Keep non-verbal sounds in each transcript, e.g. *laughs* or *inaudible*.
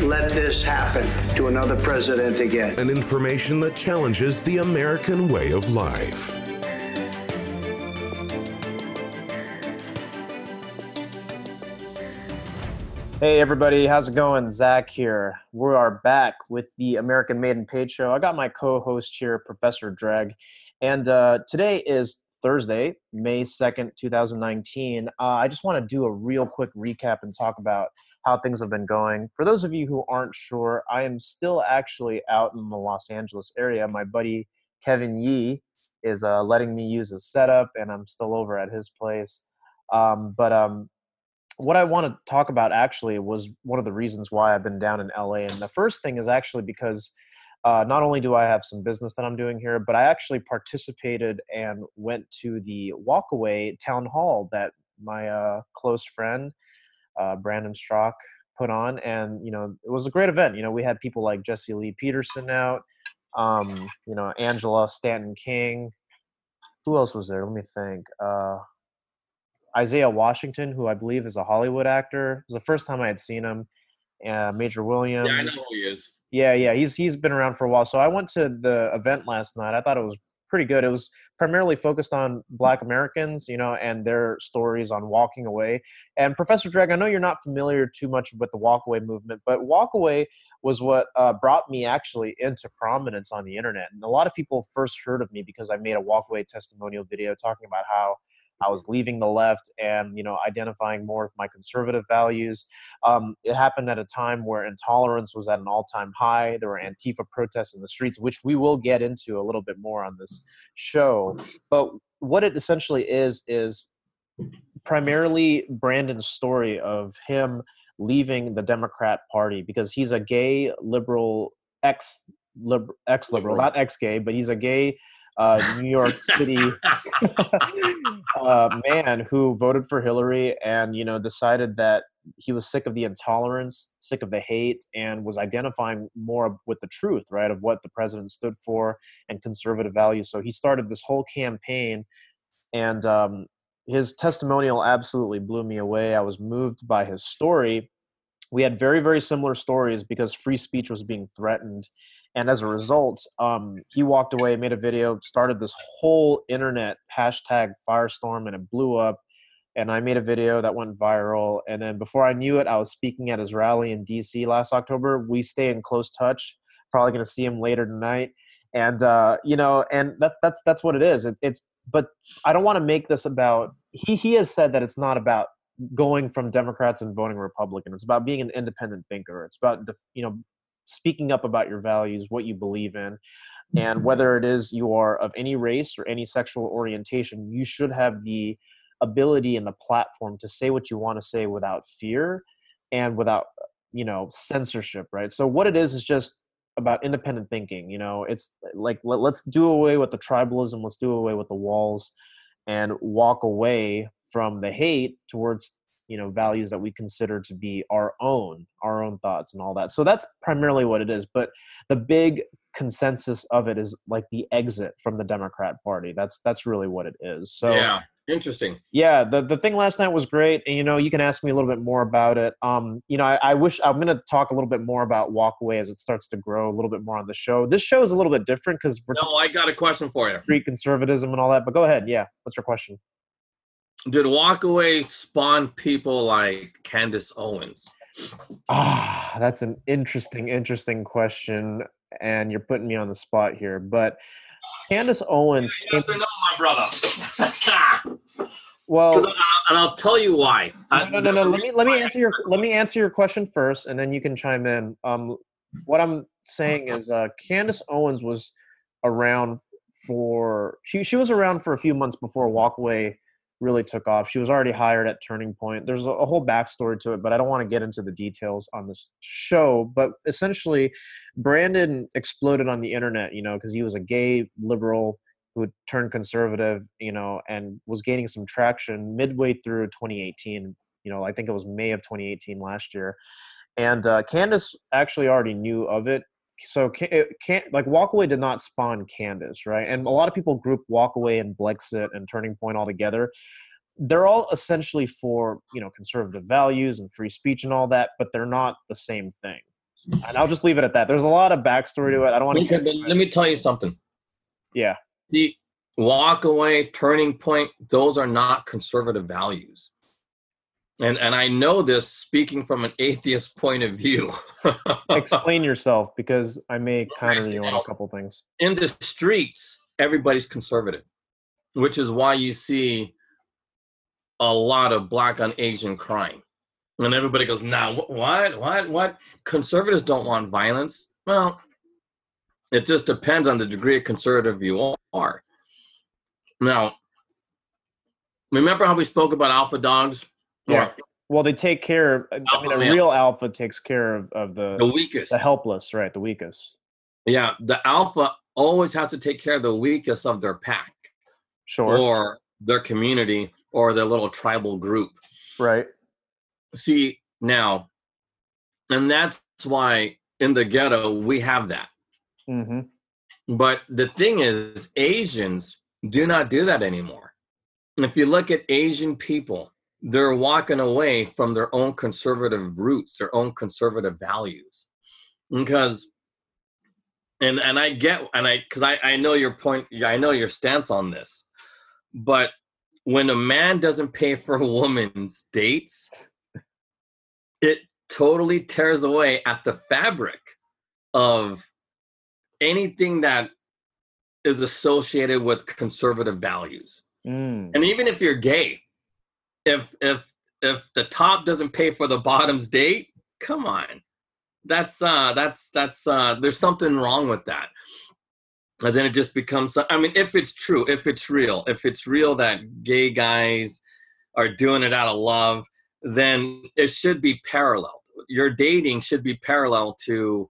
let this happen to another president again. And information that challenges the American way of life. Hey everybody, how's it going? Zach here. We are back with the American Made and Paid show. I got my co-host here, Professor Dreg, and uh, today is Thursday, May 2nd, 2019. Uh, I just want to do a real quick recap and talk about how things have been going. For those of you who aren't sure, I am still actually out in the Los Angeles area. My buddy Kevin Yee is uh, letting me use his setup, and I'm still over at his place. Um, but um, what I want to talk about actually was one of the reasons why I've been down in LA. And the first thing is actually because uh, not only do I have some business that I'm doing here, but I actually participated and went to the walkaway town hall that my uh, close friend uh, Brandon Straka put on, and you know it was a great event. You know we had people like Jesse Lee Peterson out, um, you know Angela Stanton King. Who else was there? Let me think. Uh, Isaiah Washington, who I believe is a Hollywood actor. It was the first time I had seen him. Uh, Major Williams. Yeah, I know who he is. Yeah, yeah, he's he's been around for a while. So I went to the event last night. I thought it was pretty good. It was primarily focused on Black Americans, you know, and their stories on walking away. And Professor Drag, I know you're not familiar too much with the walkaway movement, but walkaway was what uh, brought me actually into prominence on the internet. And a lot of people first heard of me because I made a walkaway testimonial video talking about how I was leaving the left and you know identifying more with my conservative values. Um, it happened at a time where intolerance was at an all-time high. There were Antifa protests in the streets, which we will get into a little bit more on this show. But what it essentially is is primarily Brandon's story of him leaving the Democrat Party because he's a gay liberal ex ex liberal, not ex gay, but he's a gay uh, New York City *laughs* uh, man who voted for Hillary and you know decided that he was sick of the intolerance, sick of the hate, and was identifying more with the truth, right, of what the president stood for and conservative values. So he started this whole campaign, and um, his testimonial absolutely blew me away. I was moved by his story. We had very, very similar stories because free speech was being threatened and as a result um, he walked away made a video started this whole internet hashtag firestorm and it blew up. And i made a video that went viral. And then before i knew it i was speaking at his rally in dc last october. We stay in close touch. Probably going to see him later tonight. And uh, you know and that's that's that's what it is. It, it's but i don't want to make this about he he has said that it's not about going from democrats and voting republican. It's about being an independent thinker. It's about you know speaking up about your values, what you believe in. And mm-hmm. whether it is you are of any race or any sexual orientation, you should have the ability and the platform to say what you want to say without fear and without, you know, censorship, right? So what it is is just about independent thinking. You know, it's like let, let's do away with the tribalism, let's do away with the walls and walk away from the hate towards you know values that we consider to be our own our own thoughts and all that. So that's primarily what it is but the big consensus of it is like the exit from the democrat party. That's that's really what it is. So yeah interesting. Yeah the, the thing last night was great and you know you can ask me a little bit more about it. Um you know i, I wish i'm going to talk a little bit more about walkaway as it starts to grow a little bit more on the show. This show is a little bit different because we're no i got a question for you. street conservatism and all that but go ahead. Yeah what's your question did Walkaway spawn people like Candace Owens? Ah, that's an interesting, interesting question, and you're putting me on the spot here. But Candace Owens, you came, know, my brother. *laughs* well, and I'll tell you why. No, no, no, no. Let me let me answer your let me answer your question first, and then you can chime in. Um, what I'm saying is, uh, Candace Owens was around for she she was around for a few months before Walkaway really took off. She was already hired at Turning Point. There's a, whole backstory to it, but I don't want to get into the details on this show. But essentially, Brandon exploded on the internet, you know, because he was a gay liberal who turned conservative, you know, and was gaining some traction midway through 2018. You know, I think it was May of 2018 last year. And uh, Candace actually already knew of it so can, uh, can like walkaway did not spawn candace right? And a lot of people group walkaway and blexit and turning point all together. They're all essentially for you know conservative values and free speech and all that but they're not the same thing. And i'll just leave it at that. There's a lot of backstory to it. I don't want to let me tell you something. yeah. The walk away, turning point, those are not conservative values. And and I know this speaking from an atheist point of view. *laughs* explain yourself because i may counter you on a couple things in the streets, everybody's conservative, which is why you see a lot of black on Asian crime. And everybody goes, "Nah, what, what, what? Conservatives don't want violence." Well, it just depends on the degree of conservative you are. Now, remember how we spoke about alpha dogs? Yeah. Or well they take care of i mean a real alpha takes care of, of the the weakest. the helpless right the weakest Yeah, the alpha always has to take care of the weakest of their pack sure or their community or their little tribal group. right See, now, and that's why in the ghetto we have that. mm-hmm But the thing is, Asians do not do that anymore. If you look at Asian people, they're walking away from their own conservative roots, their own conservative values. Because and and I get and I because I, I know your point, I know your stance on this. But when a man doesn't pay for a woman's dates, it totally tears away at the fabric of anything that is associated with conservative values mm. and even if you're gay if if if the top doesn't pay for the bottom's date come on. That's uh that's that's uh there's something wrong with that. And then it just becomes i mean if it's true if it's real if it's real that gay guys are doing it out of love then it should be parallel. Your dating should be parallel to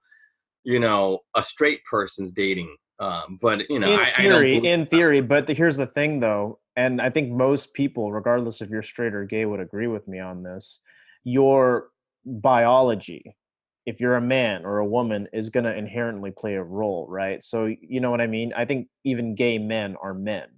you know a straight person's dating. Um but you know in I, I theory, believe in that. theory, but the, here's the thing, though, and I think most people, regardless if you're straight or gay, would agree with me on this. Your biology, if you're a man or a woman, is going to inherently play a role, right? So you know what I mean. I think even gay men are men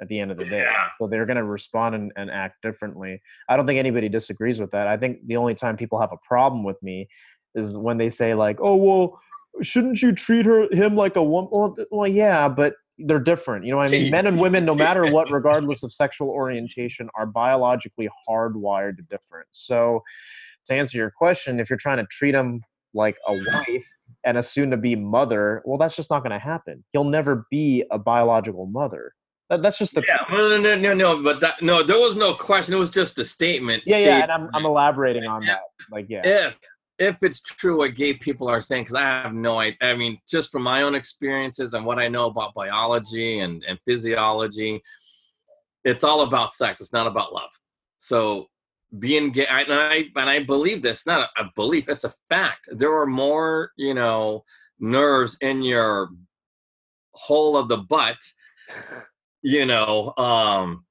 at the end of the day, Yeah. so they're going to respond and, and act differently. I don't think anybody disagrees with that. I think the only time people have a problem with me is when they say like, "Oh, well." shouldn't you treat her him like a woman? Well, well, yeah, but they're different. You know what I mean? Men and women, no matter what, *laughs* regardless of sexual orientation, are biologically hardwired to different. So, to answer your question, if you're trying to treat him like a wife and a soon-to-be mother, well, that's just not going to happen. He'll never be a biological mother. That, that's just the Yeah, no, no, no, no, no, but that no, there was no question. It was just a statement. Yeah, yeah, and I'm, I'm elaborating on that. Like, yeah, if if it's true what gay people are saying, because I have no idea. I mean, just from my own experiences and what I know about biology and and physiology, it's all about sex. It's not about love. So being gay, I, and I and I believe this. Not a, a belief. It's a fact. There are more, you know, nerves in your hole of the butt, you know, um,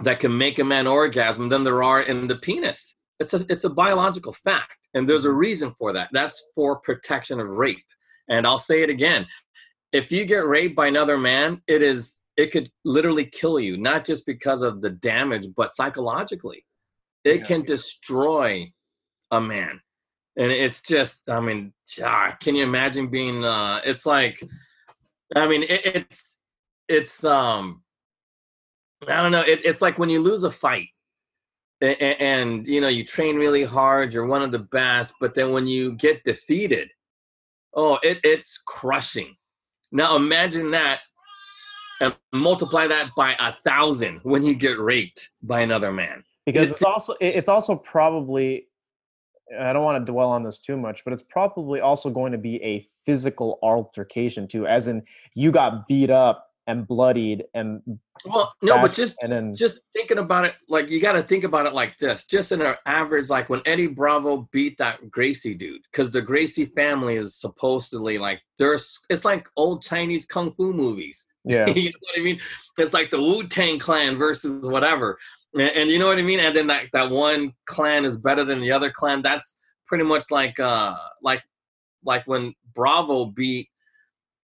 that can make a man orgasm than there are in the penis. It's a it's a biological fact, and there's a reason for that. That's for protection of rape. And I'll say it again: if you get raped by another man, it is it could literally kill you, not just because of the damage, but psychologically. It Yeah. can destroy a man, and it's just I mean, ah, can you imagine being? Uh, it's like, I mean, it, it's it's um I don't know. It, it's like when you lose a fight, and, and you know you train really hard, you're one of the best, but then when you get defeated, oh, it, it's crushing. Now imagine that, and multiply that by a thousand when you get raped by another man. because it's- it's also it's also probably I don't want to dwell on this too much, but it's probably also going to be a physical altercation too, as in you got beat up and bloodied and well no but just and then just thinking about it like you got to think about it like this just in an average like when eddie bravo beat that gracie dude because the gracie family is supposedly like there's it's like old chinese kung fu movies. *laughs* Yeah. You know what i mean? It's like the wu-tang clan versus whatever. And, and you know what i mean? And then that, that one clan is better than the other clan. That's pretty much like uh like like when bravo beat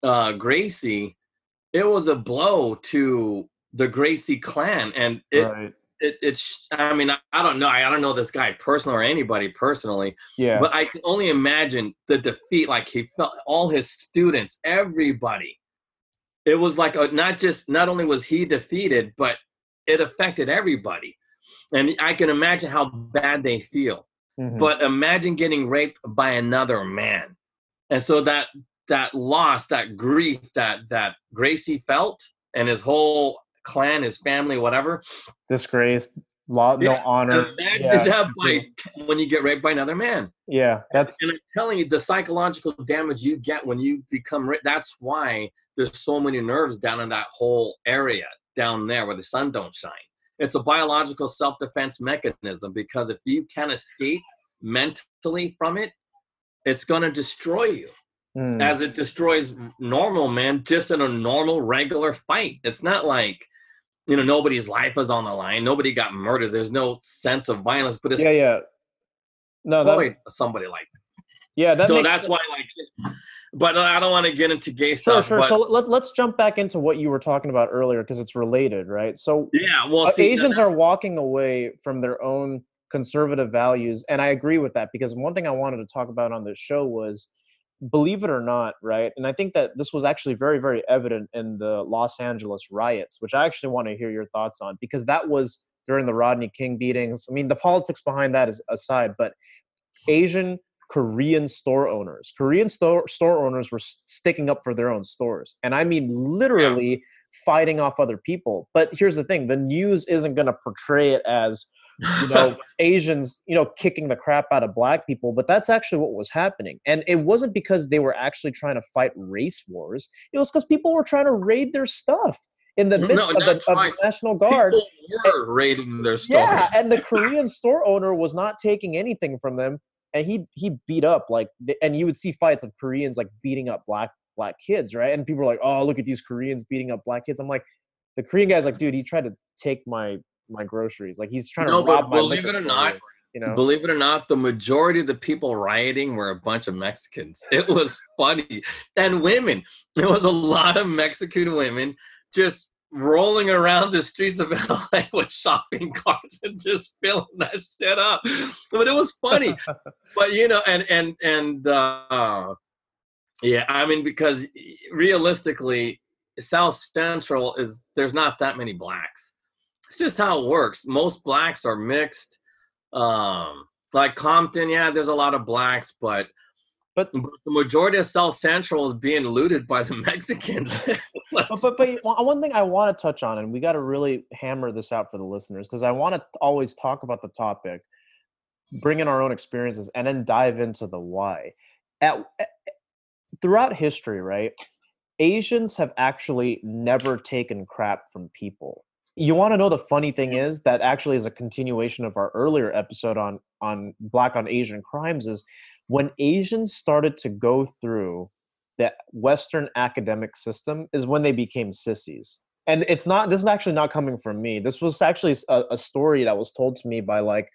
uh gracie it was a blow to the gracie clan and it right. it, it's i mean I, I don't know I, I don't know this guy personally or anybody personally yeah. but i can only imagine the defeat like he felt all his students everybody. It was like a, not just not only was he defeated but it affected everybody and i can imagine how bad they feel. Mhm. but imagine getting raped by another man and so that that loss that grief that that gracie felt and his whole clan his family whatever. Disgraced law no honor. imagine yeah, that by *laughs* when you get raped by another man. Yeah that's and i'm telling you the psychological damage you get when you become ra- that's why there's so many nerves down in that whole area down there where the sun don't shine. It's a biological self-defense mechanism because if you can't escape mentally from it it's going to destroy you mm, as it destroys normal men just in a normal regular fight. It's not like you know nobody's life is on the line. Nobody got murdered. There's no sense of violence but it's yeah yeah. No that, somebody like yeah that so that's sense. why like but i don't want to get into gay sure stuff sure. but so let, let's jump back into what you were talking about earlier because it's related right? So yeah well Uh, see, Asians are walking away from their own conservative values, and I agree with that because one thing I wanted to talk about on this show was, believe it or not, right? And I think that this was actually very, very evident in the Los Angeles riots, which I actually want to hear your thoughts on because that was during the Rodney King beatings. I mean, the politics behind that is aside, but Asian Korean store owners, Korean store store owners were sticking up for their own stores, and I mean literally fighting off other people. But here's the thing: the news isn't going to portray it as you know *laughs* asians you know kicking the crap out of black people but that's actually what was happening. And it wasn't because they were actually trying to fight race wars. It was because people were trying to raid their stuff in the mm, No, midst of, the, of the national guard. People were raiding their stores yeah and the *laughs* korean store owner was not taking anything from them and he he beat up like and you would see fights of koreans like beating up black black kids right? And people were like oh look at these koreans beating up black kids. I'm like the korean guy's like dude he tried to take my my groceries like he's trying No, to but rob my believe it or not, you know Believe it or not, the majority of the people rioting were a bunch of Mexicans. *laughs* It was funny. And women. There was a lot of Mexican women just rolling around the streets of *laughs* LA with shopping *laughs* carts and just filling that shit up. But it was funny. but you know, and and and uh yeah, I mean, because realistically, South Central is there's not that many blacks. It's just how it works. Most blacks are mixed. Um, like Compton, yeah, there's a lot of blacks, but But- but the majority of South Central is being looted by the *laughs* Mexicans. but, but, but one thing I want to touch on, and we got to really hammer this out for the listeners, because I want to always talk about the topic, bring in our own experiences, and then dive into the why. At, at- throughout history, right? Asians have actually never taken crap from people. You want to know the funny thing is that actually is a continuation of our earlier episode on on black on Asian crimes is when Asians started to go through the Western academic system is when they became sissies. And it's not. This is actually not coming from me. This was actually a, a story that was told to me by like,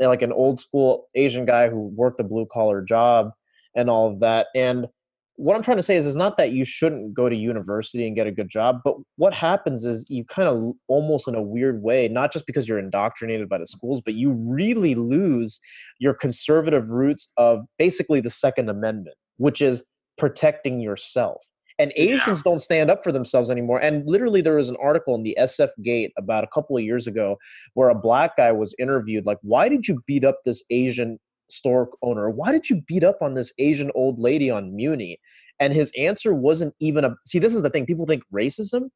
like an old school Asian guy who worked a blue collar job and all of that. And what I'm trying to say is, is not that you shouldn't go to university and get a good job, but what happens is you kind of almost in a weird way, not just because you're indoctrinated by the schools, but you really lose your conservative roots of basically the Second Amendment, which is protecting yourself. And Asians don't stand up for themselves anymore. And literally, there was an article in the SF Gate about a couple of years ago where a black guy was interviewed, like, why did you beat up this Asian store owner? Why did you beat up on this Asian old lady on Muni? And his answer wasn't even a see, this is the thing. People think racism,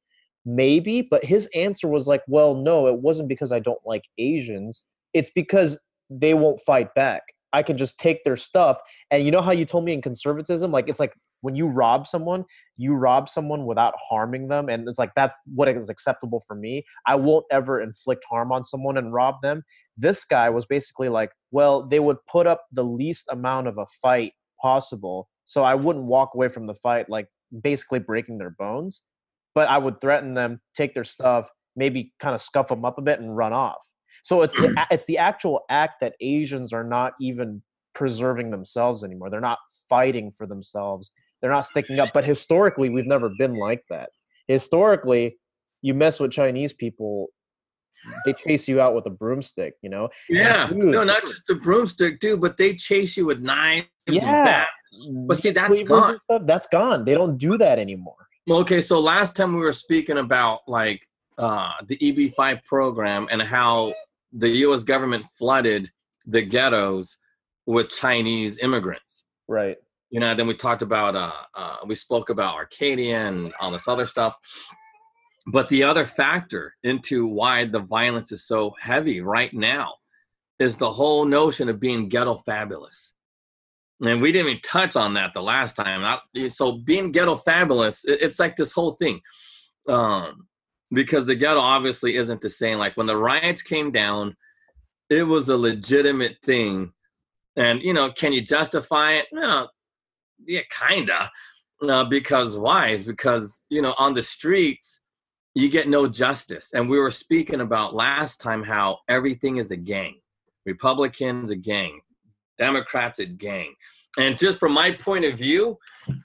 maybe, but his answer was like, well, no, it wasn't because I don't like Asians. It's because they won't fight back. I can just take their stuff. And you know how you told me in conservatism, like it's like when you rob someone, you rob someone without harming them, and it's like that's what is acceptable for me. I won't ever inflict harm on someone and rob them. This guy was basically like, well, they would put up the least amount of a fight possible, so I wouldn't walk away from the fight like basically breaking their bones, but I would threaten them, take their stuff, maybe kind of scuff them up a bit and run off. So it's the, *clears throat* it's the actual act that Asians are not even preserving themselves anymore. They're not fighting for themselves. They're not sticking up. But historically, we've never been like that. Historically, you mess with Chinese people, they chase you out with a broomstick. You know? Yeah, dude, no, not just a broomstick, dude, but they chase you with knives. Yeah, but see, that's gone. Stuff, that's gone. They don't do that anymore. Okay, so last time we were speaking about like uh, the EB5 program and how the U.S. government flooded the ghettos with Chinese immigrants. Right. You know, then we talked about, uh, uh, we spoke about Arcadia and all this other stuff. But the other factor into why the violence is so heavy right now is the whole notion of being ghetto fabulous. And we didn't even touch on that the last time. Not, so being ghetto fabulous, it's like this whole thing. Um, because the ghetto obviously isn't the same. Like when the riots came down, it was a legitimate thing. And, you know, can you justify it? No, yeah, kinda. Uh, because why? Because, you know, on the streets, you get no justice. And we were speaking about last time how everything is a gang. Republicans a gang, Democrats a gang. And just from my point of view,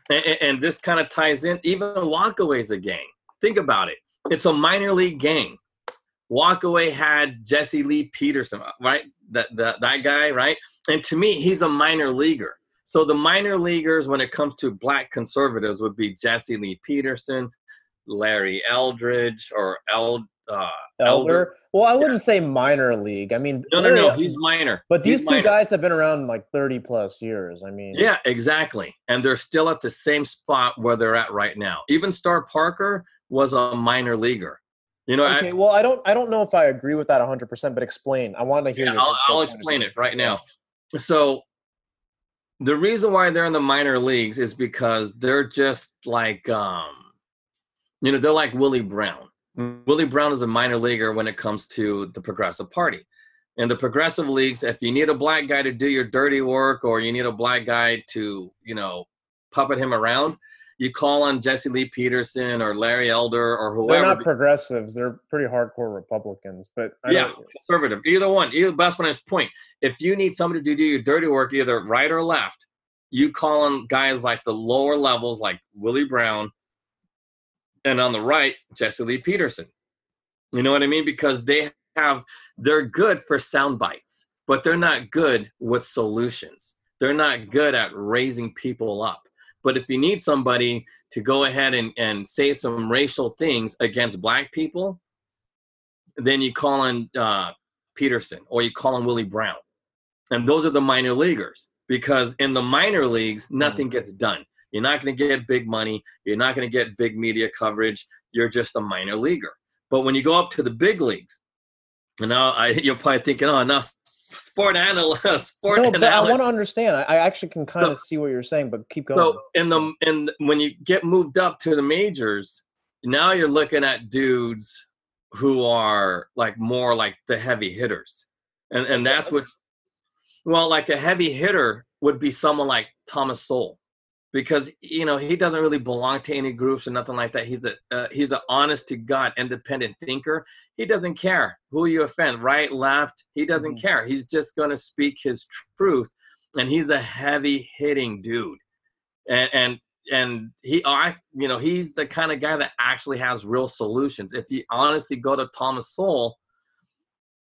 and, and this kind of ties in, even Walkaway's a gang. Think about it it's a minor league gang. Walkaway had Jesse Lee Peterson, right? That, that that guy, right? And to me, he's a minor leaguer. So the minor leaguers, when it comes to black conservatives, would be Jesse Lee Peterson, Larry Eldridge, or Eld, uh, Elder. Elder. Well, I wouldn't yeah. say minor league. I mean, no, no, no, he's minor. But these he's two minor. guys have been around like thirty plus years. I mean, yeah, exactly, and they're still at the same spot where they're at right now. Even Star Parker was a minor leaguer. You know, okay. I, well, I don't, I don't know if I agree with that 100, percent but explain. I want to hear. Yeah, I'll, I'll explain it right now. So, the reason why they're in the minor leagues is because they're just like, um, you know, they're like Willie Brown. Willie Brown is a minor leaguer when it comes to the Progressive Party. In the progressive leagues, if you need a black guy to do your dirty work or you need a black guy to, you know, puppet him around, you call on Jesse Lee Peterson or Larry Elder or whoever. They're not progressives. They're pretty hardcore Republicans, but I yeah, conservative. Either one. Either that's my point. If you need somebody to do your dirty work, either right or left, you call on guys like the lower levels, like Willie Brown, and on the right, Jesse Lee Peterson. You know what I mean? Because they have they're good for sound bites, but they're not good with solutions. They're not good at raising people up. But if you need somebody to go ahead and, and say some racial things against black people, then you call on uh, Peterson or you call on Willie Brown. And those are the minor leaguers because in the minor leagues, nothing gets done. You're not going to get big money. You're not going to get big media coverage. You're just a minor leaguer. But when you go up to the big leagues, and now I, *laughs* you're probably thinking, oh, now sport analyst. *laughs* Sport no, but I want to understand. I, I actually can kind so, of see what you're saying, but keep going. So in the in when you get moved up to the majors, now you're looking at dudes who are like more like the heavy hitters, and and that's what. Well, like a heavy hitter would be someone like Thomas Sowell because you know he doesn't really belong to any groups or nothing like that. He's a uh, he's an honest to God, independent thinker. He doesn't care who you offend, right, left. He doesn't mm-hmm. care. He's just going to speak his truth, and he's a heavy hitting dude, and and and he I you know he's the kind of guy that actually has real solutions. If you honestly go to Thomas Sowell,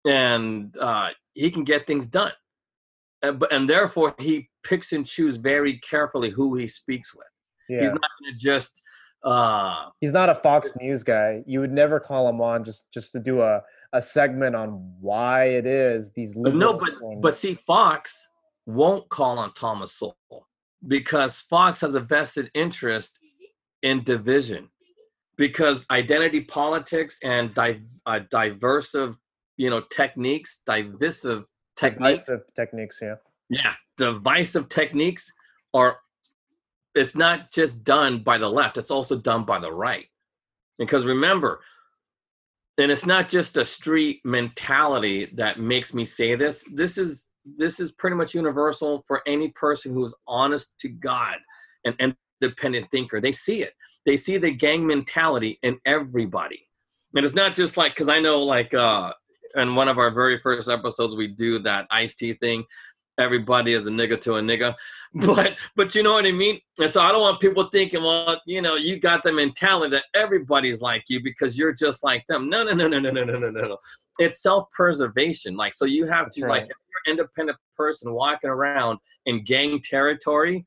and uh, he can get things done and, but and therefore he picks and chooses very carefully who he speaks with. Yeah. He's not going to just. Uh, He's not a Fox News guy. You would never call him on just just to do a a segment on why it is these. No, but things. but see, Fox won't call on Thomas Sowell because Fox has a vested interest in division because identity politics and di- uh, diversive you know techniques divisive techniques. Divisive techniques, yeah. Yeah, divisive techniques are it's not just done by the left; it's also done by the right. Because remember, and it's not just a street mentality that makes me say this. This is this is pretty much universal for any person who is honest to God and independent thinker. They see it. They see the gang mentality in everybody. And it's not just like because I know like uh in one of our very first episodes we do that Ice-T thing everybody is a nigga to a nigga. But but you know what i mean? And so i don't want people thinking well you know you got the mentality that everybody's like you because you're just like them. No no no no no no no no no no. it's self-preservation. Like so you have to right. like if you're an independent person walking around in gang territory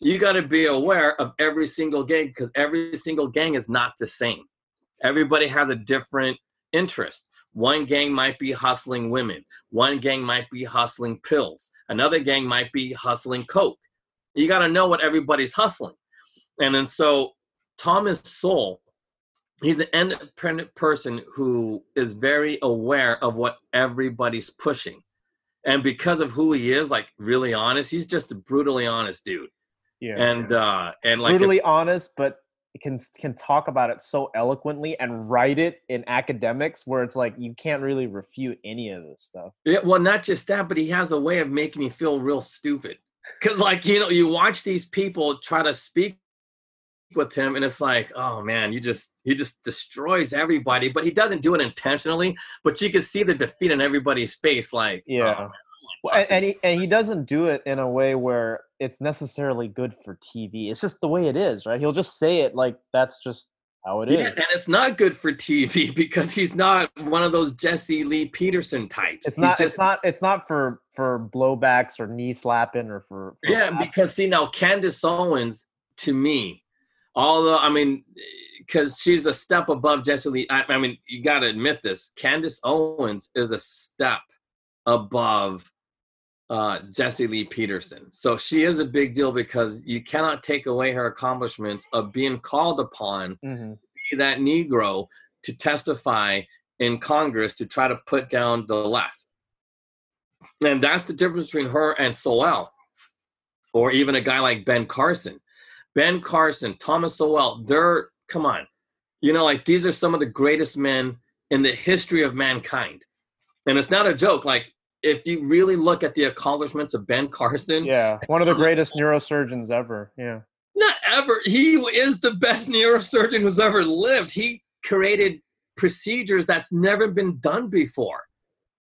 you got to be aware of every single gang because every single gang is not the same. Everybody has a different interest one gang might be hustling women. One gang might be hustling pills. Another gang might be hustling coke. You got to know what everybody's hustling. And then so Thomas Sowell, he's an independent person who is very aware of what everybody's pushing. And because of who he is, like really honest, he's just a brutally honest dude. Yeah. And uh and like brutally if, honest, but can can talk about it so eloquently and write it in academics where it's like you can't really refute any of this stuff. Yeah, well, not just that, but he has a way of making me feel real stupid. Cause like you know, you watch these people try to speak with him, and it's like, oh man, you just he just destroys everybody. But he doesn't do it intentionally. But you can see the defeat in everybody's face. Like, oh, yeah. Oh, and, and, he and he doesn't do it in a way where it's necessarily good for TV. It's just the way it is, right? He'll just say it like that's just how it yeah, is. and it's not good for TV *laughs* because he's not one of those Jesse Lee Peterson types. It's not. Just, it's not. It's not for for blowbacks or knee slapping or for. for yeah, because see now Candace Owens to me, although I mean, eh, because she's a step above Jesse Lee. I, I mean, you got to admit this. Candace Owens is a step above uh, Jesse Lee Peterson. So she is a big deal because you cannot take away her accomplishments of being called upon mm-hmm. be that Negro to testify in Congress to try to put down the left. And that's the difference between her and Sowell, or even a guy like Ben Carson. Ben Carson, Thomas Sowell, they're, come on, you know, like these are some of the greatest men in the history of mankind. And it's not a joke. Like if you really look at the accomplishments of Ben Carson, yeah, one of the greatest neurosurgeons ever. Yeah, not ever. He is the best neurosurgeon who's ever lived. He created procedures that's never been done before.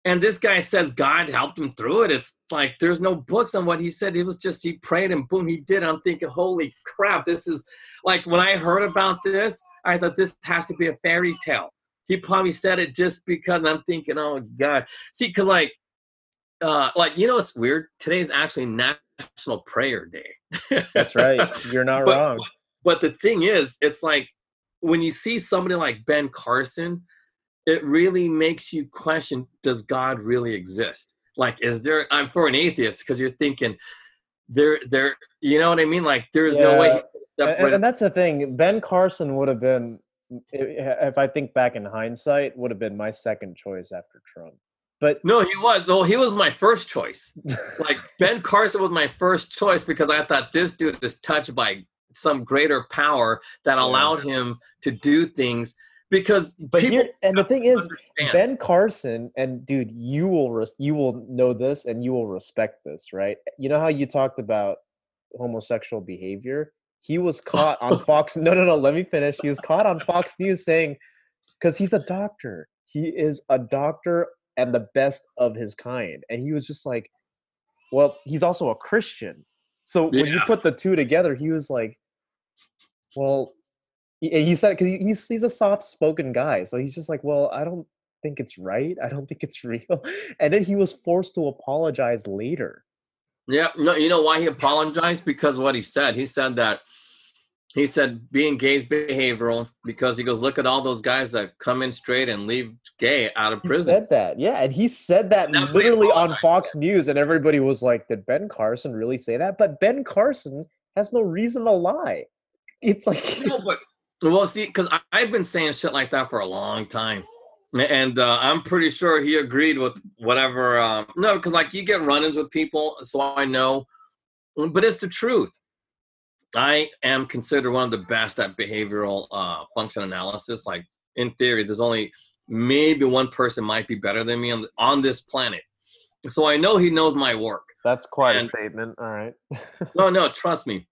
And this guy says God helped him through it. It's like there's no books on what he said. It was just he prayed and boom, he did. I'm thinking, holy crap, this is like when I heard about this, I thought this has to be a fairy tale. He probably said it just because I'm thinking, oh God. See, because like uh, like you know, it's weird. Today is actually National Prayer Day. That's right. *laughs* You're not but, wrong. But the thing is, it's like when you see somebody like Ben Carson, it really makes you question: Does God really exist? Like, is there? I'm for an atheist because you're thinking there, there. You know what I mean? Like, there's yeah. no way. And, and that's the thing. Ben Carson would have been, if I think back in hindsight, would have been my second choice after Trump. But no, he was. No, he was my first choice. *laughs* like Ben Carson was my first choice because I thought this dude is touched by some greater power that allowed yeah. him to do things. Because but here and the thing is, understand. Ben Carson and dude, you will res- you will know this and you will respect this, right? You know how you talked about homosexual behavior. He was *laughs* caught on Fox. No, no, no. Let me finish. He was caught on Fox News saying, because he's a doctor. He is a doctor and the best of his kind. And he was just like, well, he's also a Christian. So when you put the two together, he was like, well, he, he said, because he's, he's a soft spoken guy. So he's just like, well, I don't think it's right. I don't think it's *laughs* real. And then he was forced to apologize later. Yeah, no, you know why he apologized? Because what he said. He said that he said being gay is behavioral because he goes, look at all those guys that come in straight and leave gay out of prison. He said that, yeah, and he said that literally on Fox News, and everybody was like, "Did Ben Carson really say that?" But Ben Carson has no reason to lie. It's like, no, but well, see, because I've been saying shit like that for a long time, and uh, I'm pretty sure he agreed with whatever. Um, no, because like you get run-ins with people, so I know, but it's the truth I am considered one of the best at behavioral uh, function analysis. Like in theory, there's only maybe one person might be better than me on, on this planet. So I know he knows my work. That's quite And- a statement. All right. *laughs* No, no, trust me.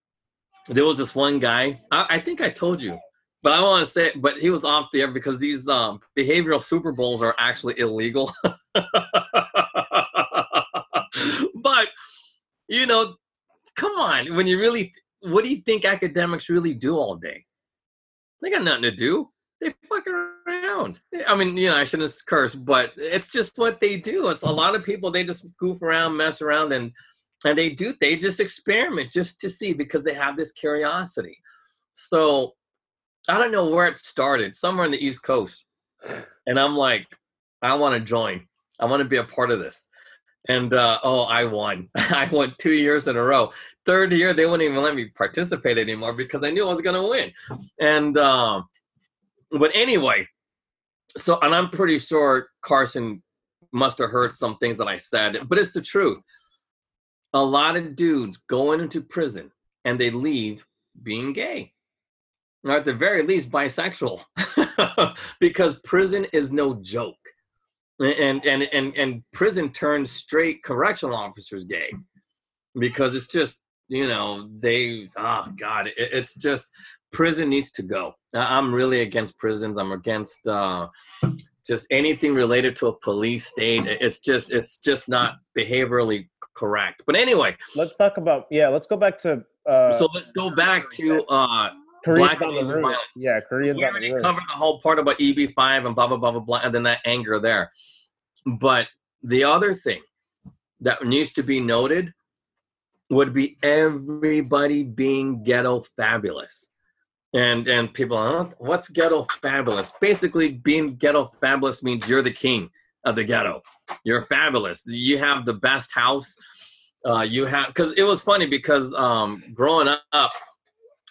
There was this one guy. I, I think I told you, but I want to say, but he was off the air because these um, behavioral Super Bowls are actually illegal. *laughs* but you know, come on. When you really, what do you think academics really do all day? They got nothing to do. They fuck around. Eh, I mean, you know, I shouldn't curse, but it's just what they do. It's a lot of people. They just goof around, mess around, and and they do they just experiment just to see because they have this curiosity so i don't know where it started somewhere in the east coast and i'm like i want to join i want to be a part of this and uh, oh i won. *laughs* I won two years in a row. Third year they wouldn't even let me participate anymore because i knew i was going to win. And um, but anyway so and i'm pretty sure carson must have heard some things that i said but it's the truth. A lot of dudes going into prison and they leave being gay. Or at the very least bisexual. *laughs* Because prison is no joke and and and and prison turns straight correctional officers gay because it's just you know they oh god it, it's just prison needs to go. I'm really against prisons. I'm against uh just anything related to a police state. It's just it's just not behaviorally correct. But anyway. Let's talk about yeah. Let's go back to uh, so let's go back to uh Koreans Black on the roof. violence. Yeah, Koreans we on the roof. covered the whole part about EB5 and blah blah blah blah blah, and then that anger there. But the other thing that needs to be noted would be everybody being ghetto fabulous. And and people, huh? what's ghetto fabulous? Basically, being ghetto fabulous means you're the king of the ghetto. You're fabulous. You have the best house. Uh, you have because it was funny because um, growing up,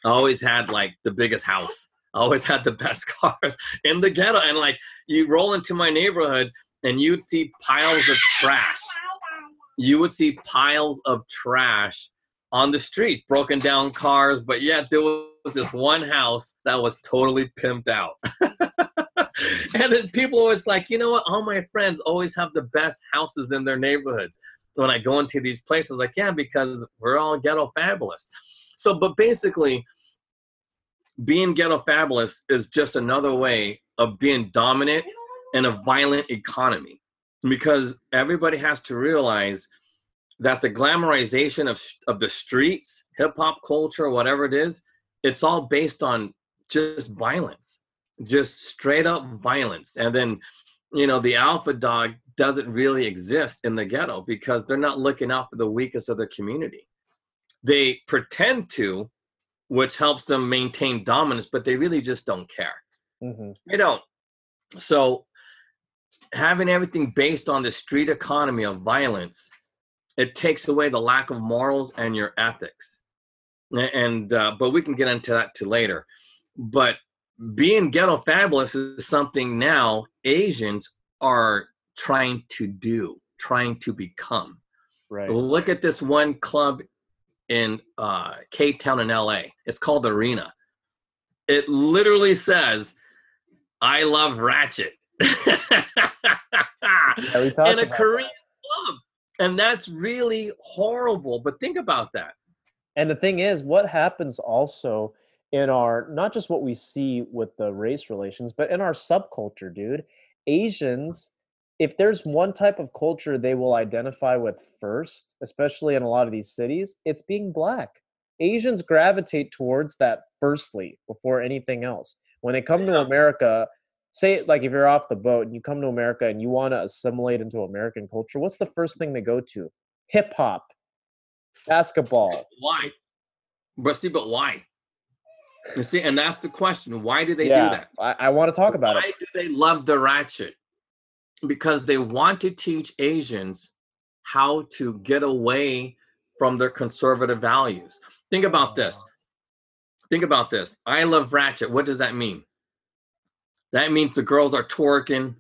I always had like the biggest house. I always had the best *laughs* cars in the ghetto, and like you roll into my neighborhood and you'd see piles of trash. You would see piles of trash on the streets, broken down cars, but yet there was this one house that was totally pimped out. *laughs* and then people always like, you know what? All my friends always have the best houses in their neighborhoods. When I go into these places, like, yeah, because we're all ghetto fabulous. So, but basically, being ghetto fabulous is just another way of being dominant in a violent economy. Because everybody has to realize that the glamorization of of the streets hip hop culture whatever it is it's all based on just violence just straight up violence. And then you know the alpha dog doesn't really exist in the ghetto because they're not looking out for the weakest of the community. They pretend to which helps them maintain dominance but they really just don't care. Hmm they don't so having everything based on the street economy of violence it takes away the lack of morals and your ethics. And uh, but we can get into that to later. But being ghetto fabulous is something now asians are trying to do trying to become. Right. look at this one club in uh, K-Town in LA. It's called Arena. It literally says, I love Ratchet. Yeah, *laughs* in a Korean club. And that's really horrible. But think about that. And the thing is, what happens also in our not just what we see with the race relations, but in our subculture, dude. Asians, if there's one type of culture they will identify with first, especially in a lot of these cities, it's being black. Asians gravitate towards that firstly before anything else. When they come to America, say it's like if you're off the boat and you come to America and you want to assimilate into American culture, what's the first thing they go to? Hip hop, basketball. Why? But see, but why? You see, and that's the question. Why do they yeah, do that? I, I want to talk about Why it. Why do they love the ratchet? Because they want to teach Asians how to get away from their conservative values. Think about this. Think about this. I love ratchet. What does that mean? That means the girls are twerking,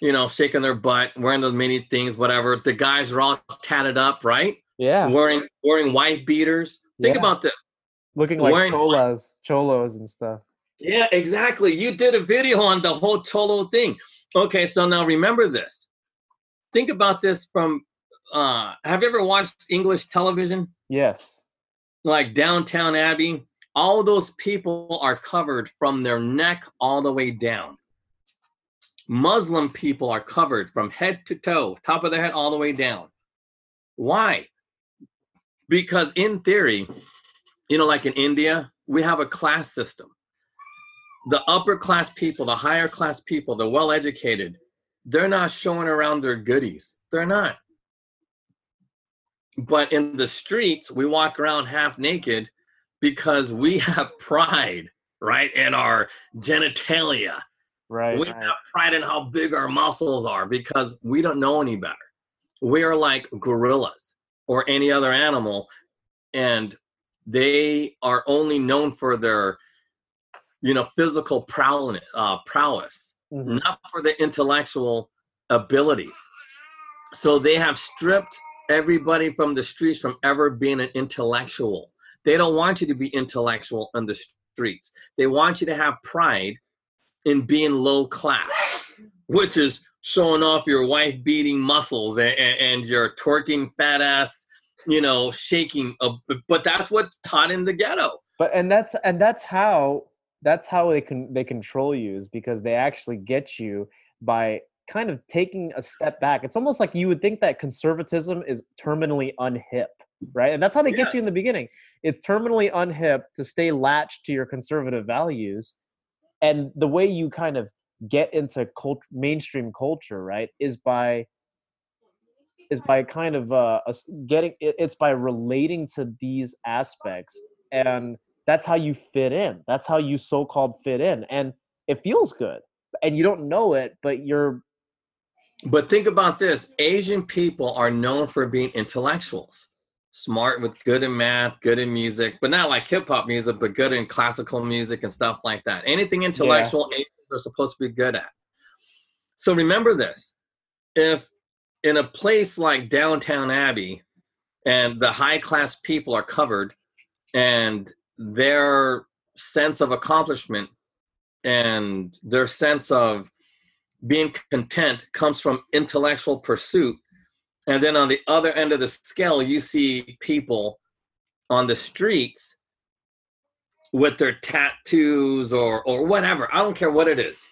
you know, shaking their butt, wearing those mini things, whatever. The guys are all tatted up, right? Yeah. Wearing wearing wife beaters. Think Yeah. about this. looking like Wearing- cholas, cholos and stuff. Yeah, exactly. You did a video on the whole cholo thing. Okay, so now remember this. Think about this from uh have you ever watched English television? Yes. Like Downton Abbey? All those people are covered from their neck all the way down. Muslim people are covered from head to toe, top of their head all the way down. Why? Because in theory, you know, like in India, we have a class system the upper class people, the higher class people, the well educated, they're not showing around their goodies. They're not. But in the streets, we walk around half naked because we *laughs* have pride, right, in our genitalia. Right. We have pride in how big our muscles are because we don't know any better. We are like gorillas or any other animal, and they are only known for their you know physical prowess, uh, prowess Mhm. not for the intellectual abilities. So they have stripped everybody from the streets from ever being an intellectual. They don't want you to be intellectual on the streets. They want you to have pride in being low class which is showing off your wife beating muscles and, and, and your twerking fat ass you know shaking uh, but that's what's taught in the ghetto. But and that's and that's how that's how they can they control you is because they actually get you by kind of taking a step back. It's almost like you would think that conservatism is terminally unhip, right? And that's how they get you in the beginning. It's terminally unhip to stay latched to your conservative values. And the way you kind of get into cult- mainstream culture, right, is by is by kind of uh getting it's by relating to these aspects and that's how you fit in. That's how you so-called fit in and it feels good and you don't know it but you're But think about this. Asian people are known for being intellectuals, smart with good in math, good in music, but not like hip hop music, but good in classical music and stuff like that. Anything intellectual, Asians are supposed to be good at. So remember this. If in a place like Downton Abbey and the high class people are covered and their sense of accomplishment and their sense of being content comes from intellectual pursuit. And then on the other end of the scale, you see people on the streets with their tattoos or or whatever. I don't care what it is.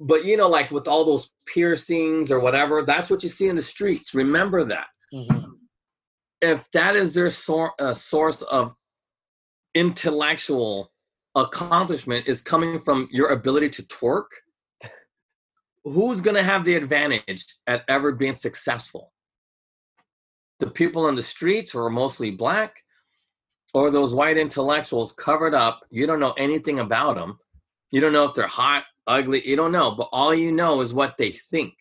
But you know, like with all those piercings or whatever, that's what you see in the streets. Remember that. If that is their sor- uh, source of intellectual accomplishment is coming from your ability to twerk, who's going to have the advantage at ever being successful? The people on the streets who are mostly black, or those white intellectuals covered up? You don't know anything about them. You don't know if they're hot, ugly. You don't know, but all you know is what they think.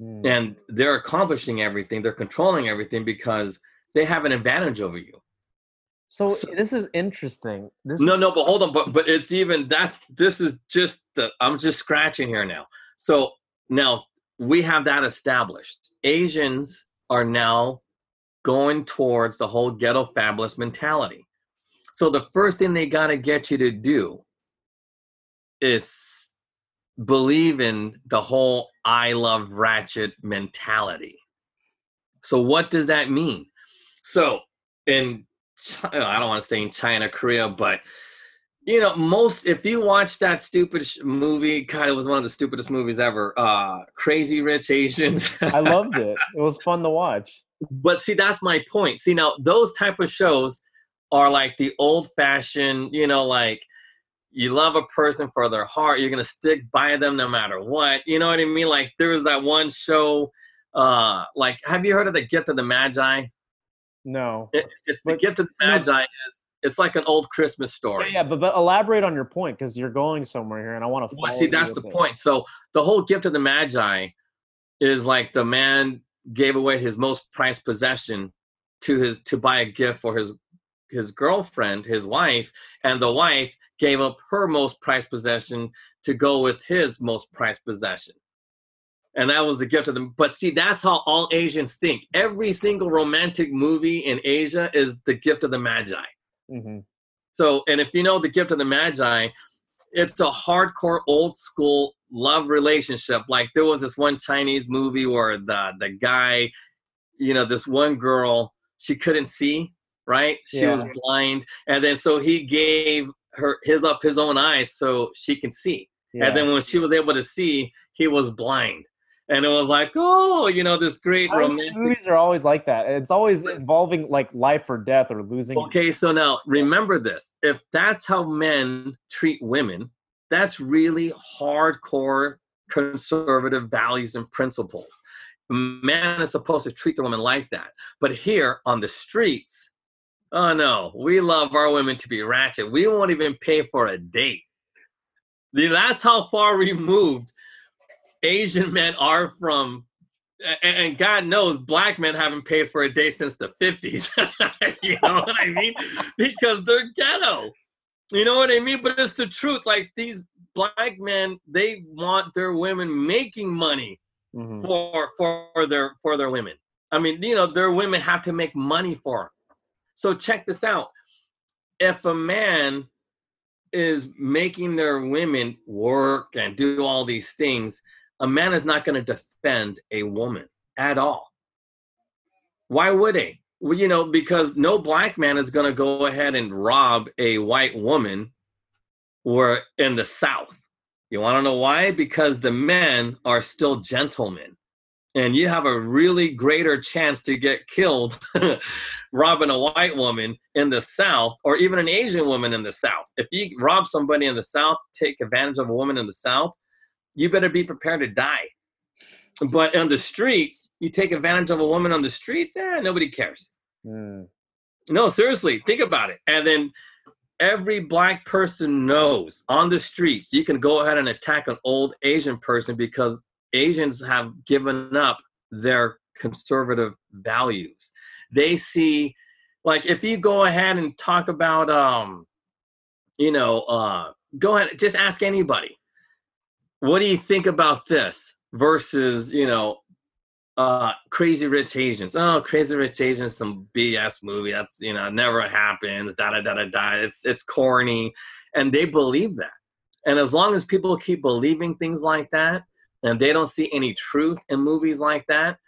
Mm. And they're accomplishing everything, they're controlling everything because they have an advantage over you. So, so- this is interesting this No, no, but hold on, but but it's even that's this is just the, I'm just scratching here now. So now we have that established. Asians are now going towards the whole ghetto fabulous mentality. So the first thing they got to get you to do is believe in the whole I love ratchet mentality. So what does that mean? So in Chi- I don't want to say in China, Korea, but you know, most if you watch that stupid sh- movie, God, it was one of the stupidest movies ever. Uh, Crazy Rich Asians. i loved it it was fun to watch but see, that's my point. See, now those type of shows are like the old-fashioned, you know, like you love a person for their heart, you're gonna stick by them no matter what. You know what I mean? Like there was that one show. Uh, like, have you heard of the Gift of the Magi? No It, it's the But- Gift of the no. Magi. Is it's like an old Christmas story. yeah, yeah but, but elaborate on your point because you're going somewhere here and i want to Well, see, that's the point. So the whole gift of the Magi is like the man gave away his most prized possession to his to buy a gift for his his girlfriend, his wife, and the wife gave up her most prized possession to go with his most prized possession. And that was the gift of them. But see, that's how all Asians think. Every single romantic movie in Asia is the gift of the Magi. hmm So, and if you know the gift of the Magi, it's a hardcore old school love relationship. Like there was this one Chinese movie where the the guy, you know, this one girl, she couldn't see, right? She was blind, and then so he gave her his up his own eyes so she can see. Yeah. And then when she was able to see, he was blind. And it was like, oh, you know, this great Chinese romantic movies are always like that. It's always involving like life or death or losing. Okay, so now remember this. If that's how men treat women, that's really hardcore conservative values and principles. Man is supposed to treat the woman like that. But here on the streets, oh no, we love our women to be ratchet. We won't even pay for a date. The- That's how far removed Asian men are from and God knows black men haven't paid for a day since the 50s. *laughs* you know what I mean? Because they're ghetto. You know what I mean? But it's the truth. Like these black men, they want their women making money Mhm. for for their for their women. I mean, you know, their women have to make money for them. So check this out. If a man is making their women work and do all these things, a man is not going to defend a woman at all. Why would he? Well, you know, because no black man is going to go ahead and rob a white woman or in the South. You want to know why? Because the men are still gentlemen. And you have a really greater chance to get killed *laughs* robbing a white woman in the South or even an Asian woman in the South. If you rob somebody in the South, take advantage of a woman in the South, you better be prepared to die. But on the streets, you take advantage of a woman on the streets, eh, nobody cares. Mm. No, seriously, think about it. And then every black person knows on the streets you can go ahead and attack an old Asian person because Asians have given up their conservative values. They see, like, if you go ahead and talk about, um, you know, uh, go ahead, just ask anybody, what do you think about this versus, you know, uh crazy rich asians? Oh crazy rich asians some bs movie. That's you know never happens da da da da da. It's it's corny. And they believe that. And as long as people keep believing things like that and they don't see any truth in movies like that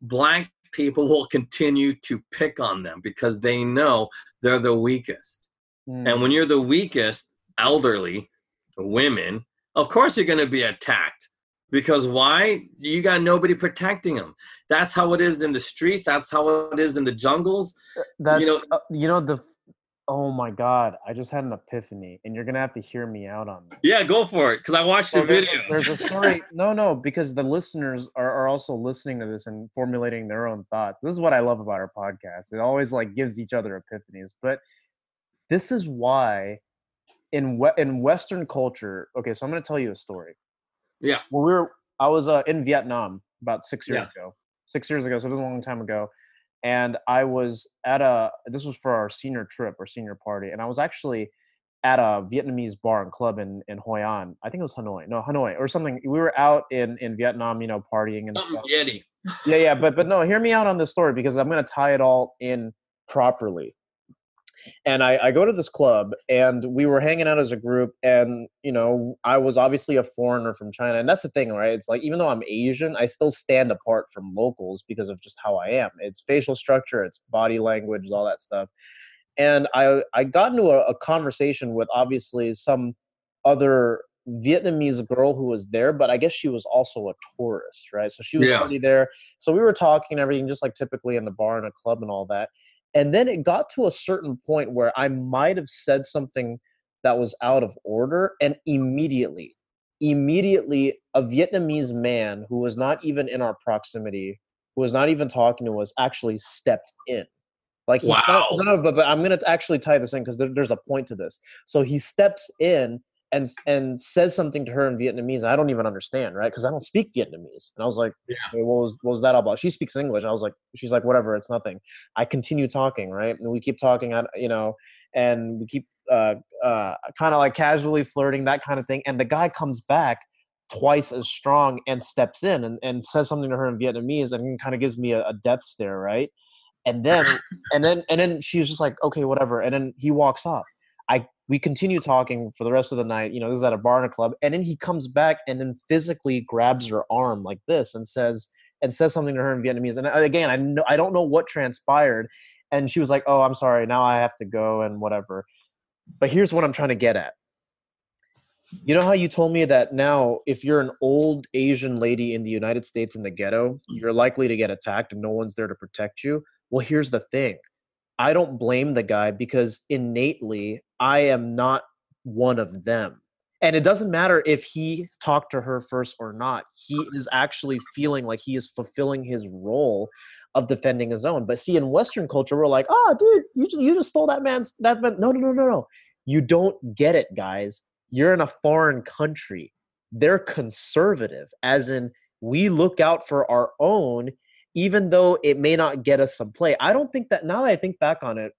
black people *laughs* will continue to pick on them because they know they're the weakest. Mm. and when you're the weakest elderly women of course you're going to be attacked because why you got nobody protecting them that's how it is in the streets that's how it is in the jungles That's you know- uh, you know the. Oh my God! I just had an epiphany, and you're gonna have to hear me out on this. yeah go for it because i watched your videos There's a story. *laughs* no, no, because the listeners are, are also listening to this and formulating their own thoughts. This is what I love about our podcast. It always like gives each other epiphanies. But this is why in we- in Western culture. Okay, so I'm going to tell you a story. Yeah. When we were, I was uh, in Vietnam about six years ago. Six years ago, so it was a long time ago. And I was at a. This was for our senior trip or senior party, and I was actually at a Vietnamese bar and club in in Hoi An. I think it was Hanoi. No, Hanoi or something. We were out in in Vietnam, you know, partying and something stuff. yeti Yeah, yeah, but but no, hear me out on this story because I'm gonna tie it all in properly. And I, I go to this club and we were hanging out as a group and you know I was obviously a foreigner from China and that's the thing right it's like even though I'm Asian I still stand apart from locals because of just how I am it's facial structure it's body language all that stuff and I I got into a, a conversation with obviously some other Vietnamese girl who was there, but I guess she was also a tourist, right? So she was Yeah. already there. So we were talking and everything, just like typically in the bar and a club and all that. And then it got to a certain point where I might have said something that was out of order, and immediately, immediately, a Vietnamese man who was not even in our proximity, who was not even talking to us, actually stepped in. Like Wow. no, no, but, but I'm gonna actually tie this in because there, there's a point to this. So he steps in and and says something to her in Vietnamese. I don't even understand, right? Because I don't speak Vietnamese. And I was like, Yeah. "Hey, what was what was that all about? She speaks English. I was like, she's like, whatever, it's nothing. I continue talking, right? And we keep talking, you know, and we keep uh uh kind of like casually flirting, that kind of thing. And the guy comes back twice as strong and steps in and, and says something to her in Vietnamese and kind of gives me a, a death stare, right? And then *laughs* and then and then she's just like, okay, whatever. And then he walks off. I we continue talking for the rest of the night. You know, this is at a bar and a club, and then he comes back and then physically grabs her arm like this and says and says something to her in Vietnamese. And uh, again, I know I don't know what transpired. And she was like, "Oh, I'm sorry. Now I have to go and whatever." But here's what I'm trying to get at. You know how you told me that now, if you're an old Asian lady in the United States in the ghetto, mm. you're likely to get attacked and no one's there to protect you? Well, here's the thing I don't blame the guy because innately I am not one of them. And it doesn't matter if he talked to her first or not. He is actually feeling like he is fulfilling his role of defending his own. But see, in Western culture, we're like, oh, dude, you just, you just stole that man's that man. No, no, no, no, no. You don't get it, guys. You're in a foreign country. They're conservative, as in we look out for our own even though it may not get us some play. I don't think that now that I think back on it,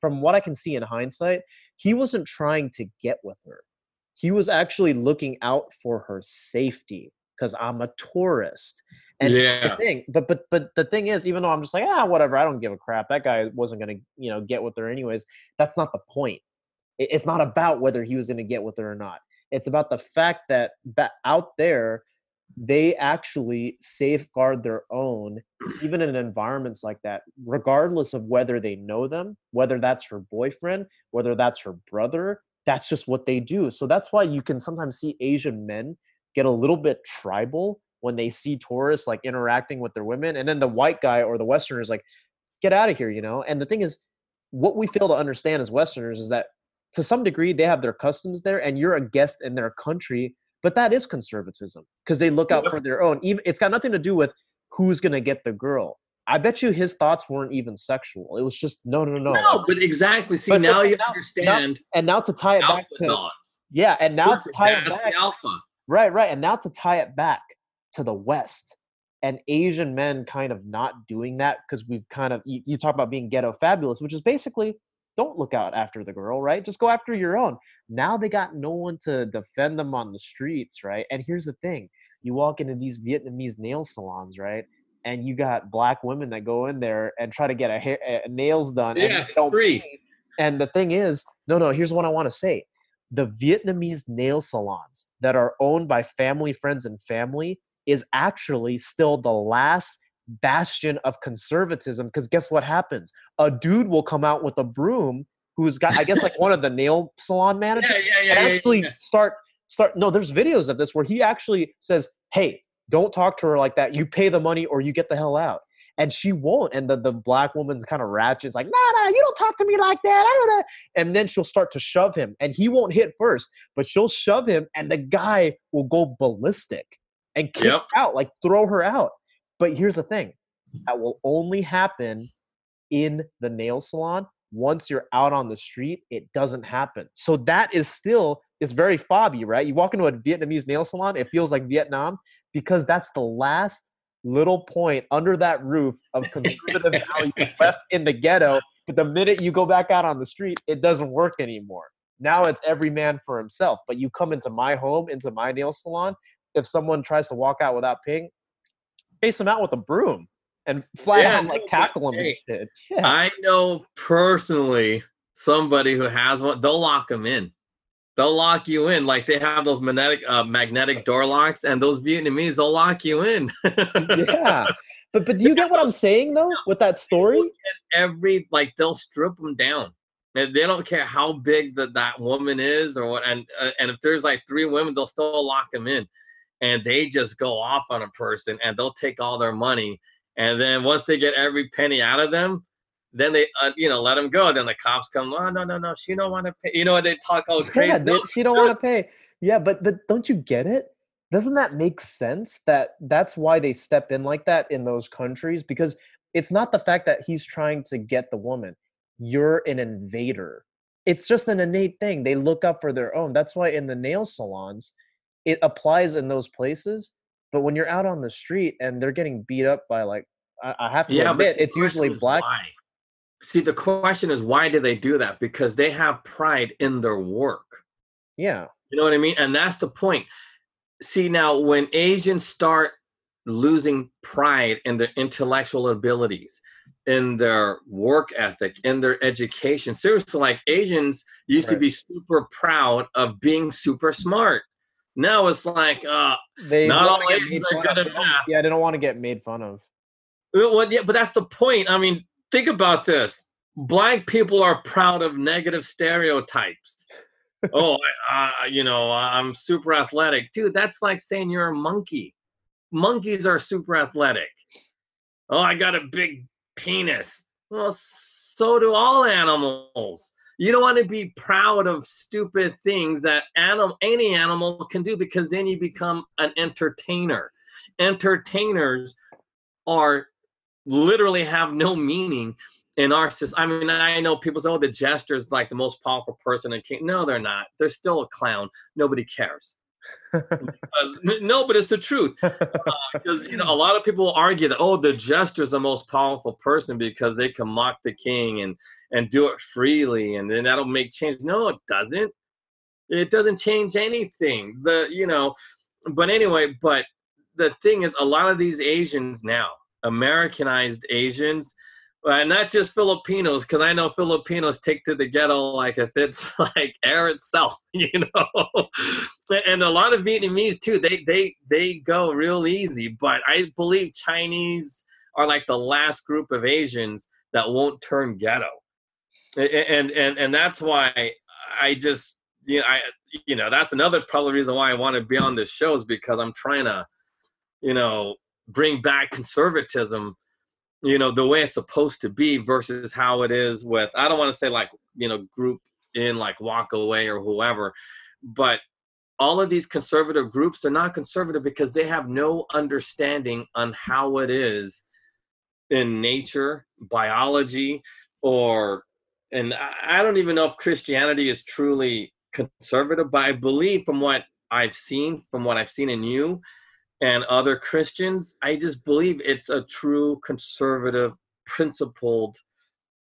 from what I can see in hindsight, he wasn't trying to get with her. He was actually looking out for her safety because I'm a tourist. And Yeah. the thing, but but but the thing is, even though I'm just like, ah, whatever, I don't give a crap. That guy wasn't gonna, you know, get with her anyways. That's not the point. It's not about whether he was gonna get with her or not. It's about the fact that that out there, they actually safeguard their own, even in environments like that, regardless of whether they know them, whether that's her boyfriend, whether that's her brother. That's just what they do. So that's why you can sometimes see Asian men get a little bit tribal when they see tourists like interacting with their women, and then the white guy or the Westerner is like, "Get out of here," you know. And the thing is, what we fail to understand as Westerners is that to some degree they have their customs there, and you're a guest in their country. But that is conservatism because they look out for their own. Even it's got nothing to do with who's gonna get the girl. I bet you his thoughts weren't even sexual. It was just no, no, no. No, but exactly. See, But so now you now- understand And now to tie it back to dogs. yeah, and now to tie it back alpha. Right, right. And now to tie it back to the West and Asian men kind of not doing that because we've kind of, you, you talk about being ghetto fabulous, which is basically don't look out after the girl, right? Just go after your own. Now they got no one to defend them on the streets, right? And here's the thing you walk into these Vietnamese nail salons, right? And you got black women that go in there and try to get a hair, uh, nails done. Yeah, don't free. pay. And the thing is, no, no, here's what I want to say the Vietnamese nail salons that are owned by family, friends, and family is actually still the last bastion of conservatism. Because guess what happens? A dude will come out with a broom who's got, I guess, like one of the nail salon *laughs* managers, Yeah, yeah, yeah. and actually start start. No, there's videos of this where he actually says, "Hey, don't talk to her like that. You pay the money or you get the hell out." And she won't. And the, the black woman's kind of ratchet's like, nah, nah, you don't talk to me like that. I don't know. And then she'll start to shove him. And he won't hit first, but she'll shove him, and the guy will go ballistic and kick Yep. out, like throw her out. But here's the thing that will only happen in the nail salon. Once you're out on the street, it doesn't happen. So that is still it's very fobby, right? You walk into a Vietnamese nail salon, it feels like Vietnam because that's the last little point under that roof of conservative values *laughs* left in the ghetto. But the minute you go back out on the street, it doesn't work anymore. Now it's every man for himself. But you come into my home, into my nail salon, if someone tries to walk out without paying, chase them out with a broom and flat Yeah, out like tackle them and shit. Yeah. I know personally somebody who has one. They'll lock them in. They'll lock you in. Like they have those magnetic uh, magnetic door locks, and those Vietnamese they'll lock you in. *laughs* yeah. But but do you get what I'm saying though with that story? Every like they'll strip them down. And they don't care how big that that woman is or what. And uh, and if there's like three women, they'll still lock them in, and they just go off on a person, and they'll take all their money. And then once they get every penny out of them, then they uh, you know let them go. Then the cops come. Oh no no no, she don't want to pay. You know they talk all *laughs* crazy. Yeah, they, she don't want to *laughs* pay. Yeah, but but don't you get it? Doesn't that make sense that that's why they step in like that in those countries? Because it's not the fact that he's trying to get the woman. You're an invader. It's just an innate thing. They look up for their own. That's why in the nail salons, it applies in those places. But when you're out on the street and they're getting beat up by like, I, I have to yeah, admit, it's usually black. why? See, the question is why do they do that? Because they have pride in their work. Yeah, You know what I mean? And that's the point. see now when Asians start losing pride in their intellectual abilities, in their work ethic, in their education. Seriously, like Asians used right. to be super proud of being super smart. Now it's like, uh, they not all Asians are good at math. Yeah, they don't want to get made fun of. Well, yeah, but that's the point. I mean, think about this. Black people are proud of negative stereotypes. *laughs* oh, I, uh, you know, I'm super athletic, dude. That's like saying you're a monkey. Monkeys are super athletic. Oh, I got a big penis. Well, so do all animals. You don't want to be proud of stupid things that animal, any animal can do because then you become an entertainer. Entertainers are literally have no meaning in our system. I mean, I know people say, oh, the jester is like the most powerful person in king. No, they're not. They're still a clown. Nobody cares. *laughs* no, but it's the truth. Because *laughs* uh, you know, a lot of people argue that oh, the jester is the most powerful person because they can mock the king and and do it freely, and then that'll make change. No, it doesn't. It doesn't change anything. The you know, but anyway, but the thing is, a lot of these Asians now, Americanized Asians, uh, not just Filipinos, because I know Filipinos take to the ghetto like if it's *laughs* like air itself, *laughs* you know. and a lot of Vietnamese too. They they they go real easy, but I believe Chinese are like the last group of Asians that won't turn ghetto, and and and that's why I just you know I you know that's another probably reason why I want to be on this show is because I'm trying to you know bring back conservatism you know the way it's supposed to be versus how it is with i don't want to say like you know group in like walk away or whoever but all of these conservative groups they're not conservative because they have no understanding on how it is in nature biology or and i don't even know if christianity is truly conservative but i believe from what i've seen from what i've seen in you and other Christians. I just believe it's a true conservative, principled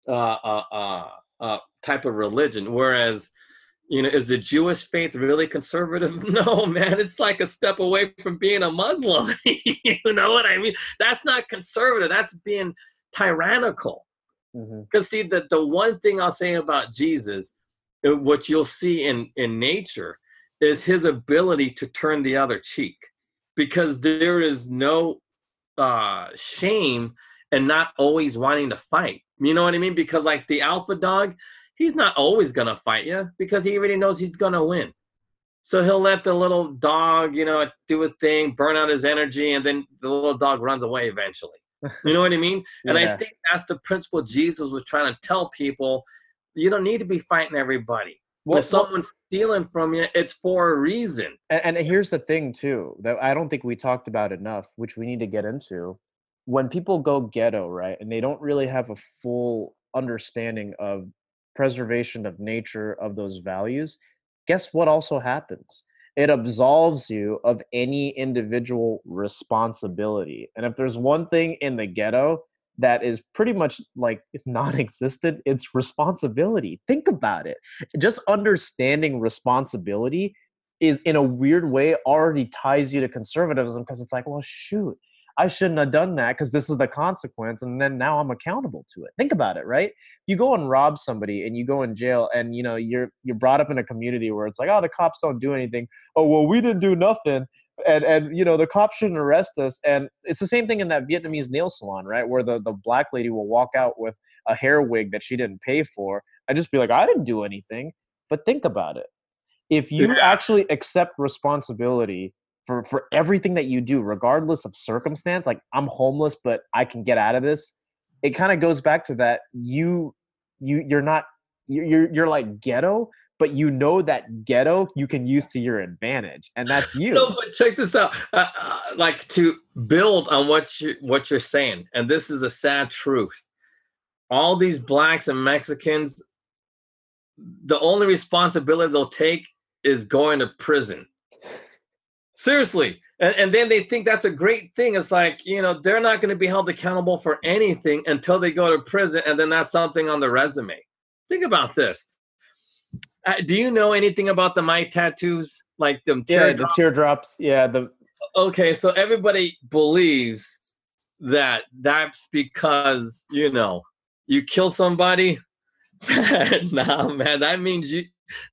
uh, uh, uh, uh, type of religion. Whereas, you know, is the Jewish faith really conservative? *laughs* No, man, it's like a step away from being a Muslim. *laughs* you know what I mean? That's not conservative. That's being tyrannical. Because mm-hmm. see, the the one thing I'll say about Jesus, uh, what you'll see in in nature, is his ability to turn the other cheek because there is no uh, shame and not always wanting to fight. You know what I mean? Because like the alpha dog, he's not always gonna fight you because he already knows he's gonna win. So he'll let the little dog, you know, do his thing, burn out his energy, and then the little dog runs away eventually. *laughs* You know what I mean? And yeah. I think that's the principle Jesus was trying to tell people. You don't need to be fighting everybody. Well, if someone's stealing from you, it's for a reason. And, and here's the thing too that I don't think we talked about enough, which we need to get into. When people go ghetto, right, and they don't really have a full understanding of preservation of nature of those values, guess what also happens? It absolves you of any individual responsibility. And if there's one thing in the ghetto that is pretty much like *laughs* non-existent it's responsibility think about it just understanding responsibility is in a weird way already ties you to conservatism because it's like well shoot i shouldn't have done that because this is the consequence and then now i'm accountable to it. Think about it right? You go and rob somebody and you go in jail and you know you're you're brought up in a community where it's like oh the cops don't do anything. Oh well we didn't do nothing and and you know the cops shouldn't arrest us and it's the same thing in that vietnamese nail salon right where the the black lady will walk out with a hair wig that she didn't pay for i just be like i didn't do anything. But think about it. If you yeah. actually accept responsibility for for everything that you do regardless of circumstance like i'm homeless but i can get out of this it kind of goes back to that you you you're not you're you're like ghetto but you know that ghetto you can use to your advantage, and that's *laughs* you. no, but check this out. Uh, uh, like to build on what you what you're saying, and this is a sad truth. All these blacks and Mexicans, the only responsibility they'll take is going to prison. Seriously. And, and then they think that's a great thing. It's like, you know, they're not going to be held accountable for anything until they go to prison, and then that's something on the resume. Think about this. Uh, do you know anything about the my tattoos? like them Yeah, the teardrops. Yeah, the okay, so everybody believes that that's because you know you kill somebody. *laughs* nah, man, that means you.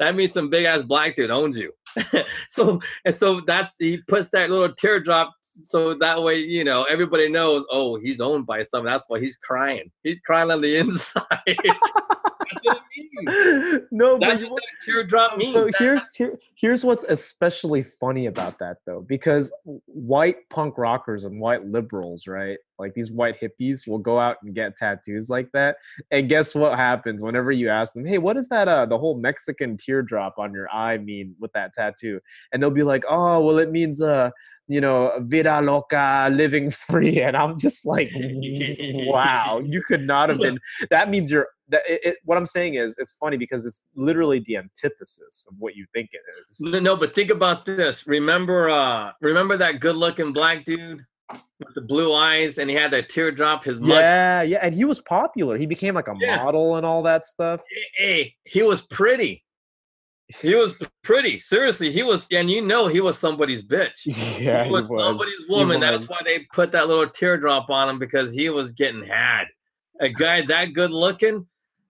That means some big ass black dude owns you. *laughs* so and so that's he puts that little teardrop so that way you know everybody knows. Oh, he's owned by someone. That's why he's crying. He's crying on the *laughs* inside. *laughs* that's what it means. *laughs* no, That's but what that teardrop means. so here's here, here's what's especially funny about that though because white punk rockers and white liberals right like these white hippies will go out and get tattoos like that and guess what happens whenever you ask them hey what does that uh the whole mexican teardrop on your eye mean with that tattoo and they'll be like oh well it means uh you know vida loca living free *laughs* and i'm just like *laughs* wow you could not have been that means you're that it, it, what i'm saying is it's funny because it's literally the antithesis of what you think it is No, but think about this. Remember, uh, remember that good-looking black dude with the blue eyes, and he had that teardrop. His mug. yeah yeah and he was popular he became like a Yeah. model and all that stuff Hey, he was pretty. He was pretty. Seriously, he was, and you know, he was somebody's bitch. *laughs* yeah he was, somebody's woman. That's why they put that little teardrop on him because he was getting had. A guy that good looking,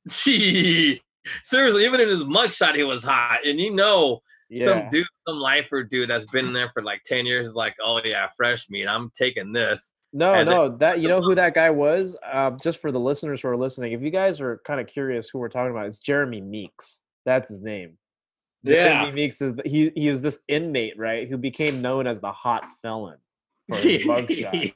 gee, *laughs* seriously, even in his mugshot, he was hot. And you know, yeah. some dude, some lifer dude that's been there for like 10 years is like, oh yeah, fresh meat. I'm taking this. No, And no, that you know who that guy was. Uh, just for the listeners who are listening, if you guys are kind of curious who we're talking about, it's Jeremy Meeks. That's his name. Yeah. Jeremy Meeks is he he is this inmate, right, who became known as the hot felon for his *laughs* mugshot.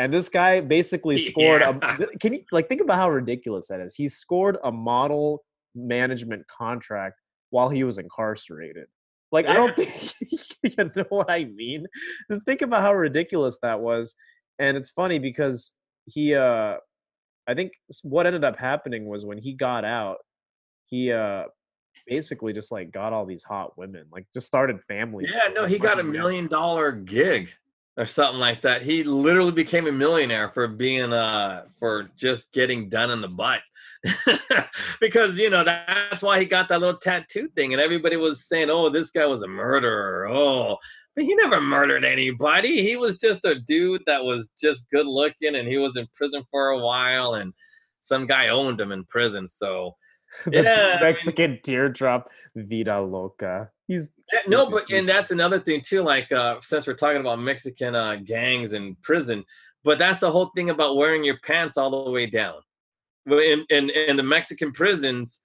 And this guy basically scored Yeah. *laughs* a. Can you like think about how ridiculous that is? He scored a model management contract while he was incarcerated. Like I don't think *laughs* you know what I mean. Just think about how ridiculous that was. And it's funny because he, uh I think what ended up happening was when he got out, he uh basically just like got all these hot women, like just started families. Yeah, no, he got a million dollar gig or something like that. He literally became a millionaire for being uh for just getting done in the butt. *laughs* because you know that's why he got that little tattoo thing and everybody was saying, "Oh, this guy was a murderer." Oh, but he never murdered anybody. He was just a dude that was just good looking and he was in prison for a while and some guy owned him in prison. So *laughs* Yeah, I mean- Mexican teardrop, Vida Loca. He's Yeah, no, he's- but and that's another thing too. Like uh, since we're talking about Mexican uh, gangs in prison, but that's the whole thing about wearing your pants all the way down. Well, In in in the Mexican prisons,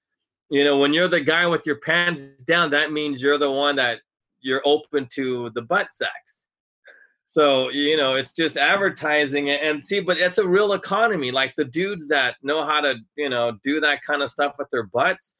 you know, when you're the guy with your pants down, that means you're the one that you're open to the butt sex. So you know, it's just advertising and- and see, but it's a real economy. Like the dudes that know how to, you know, do that kind of stuff with their butts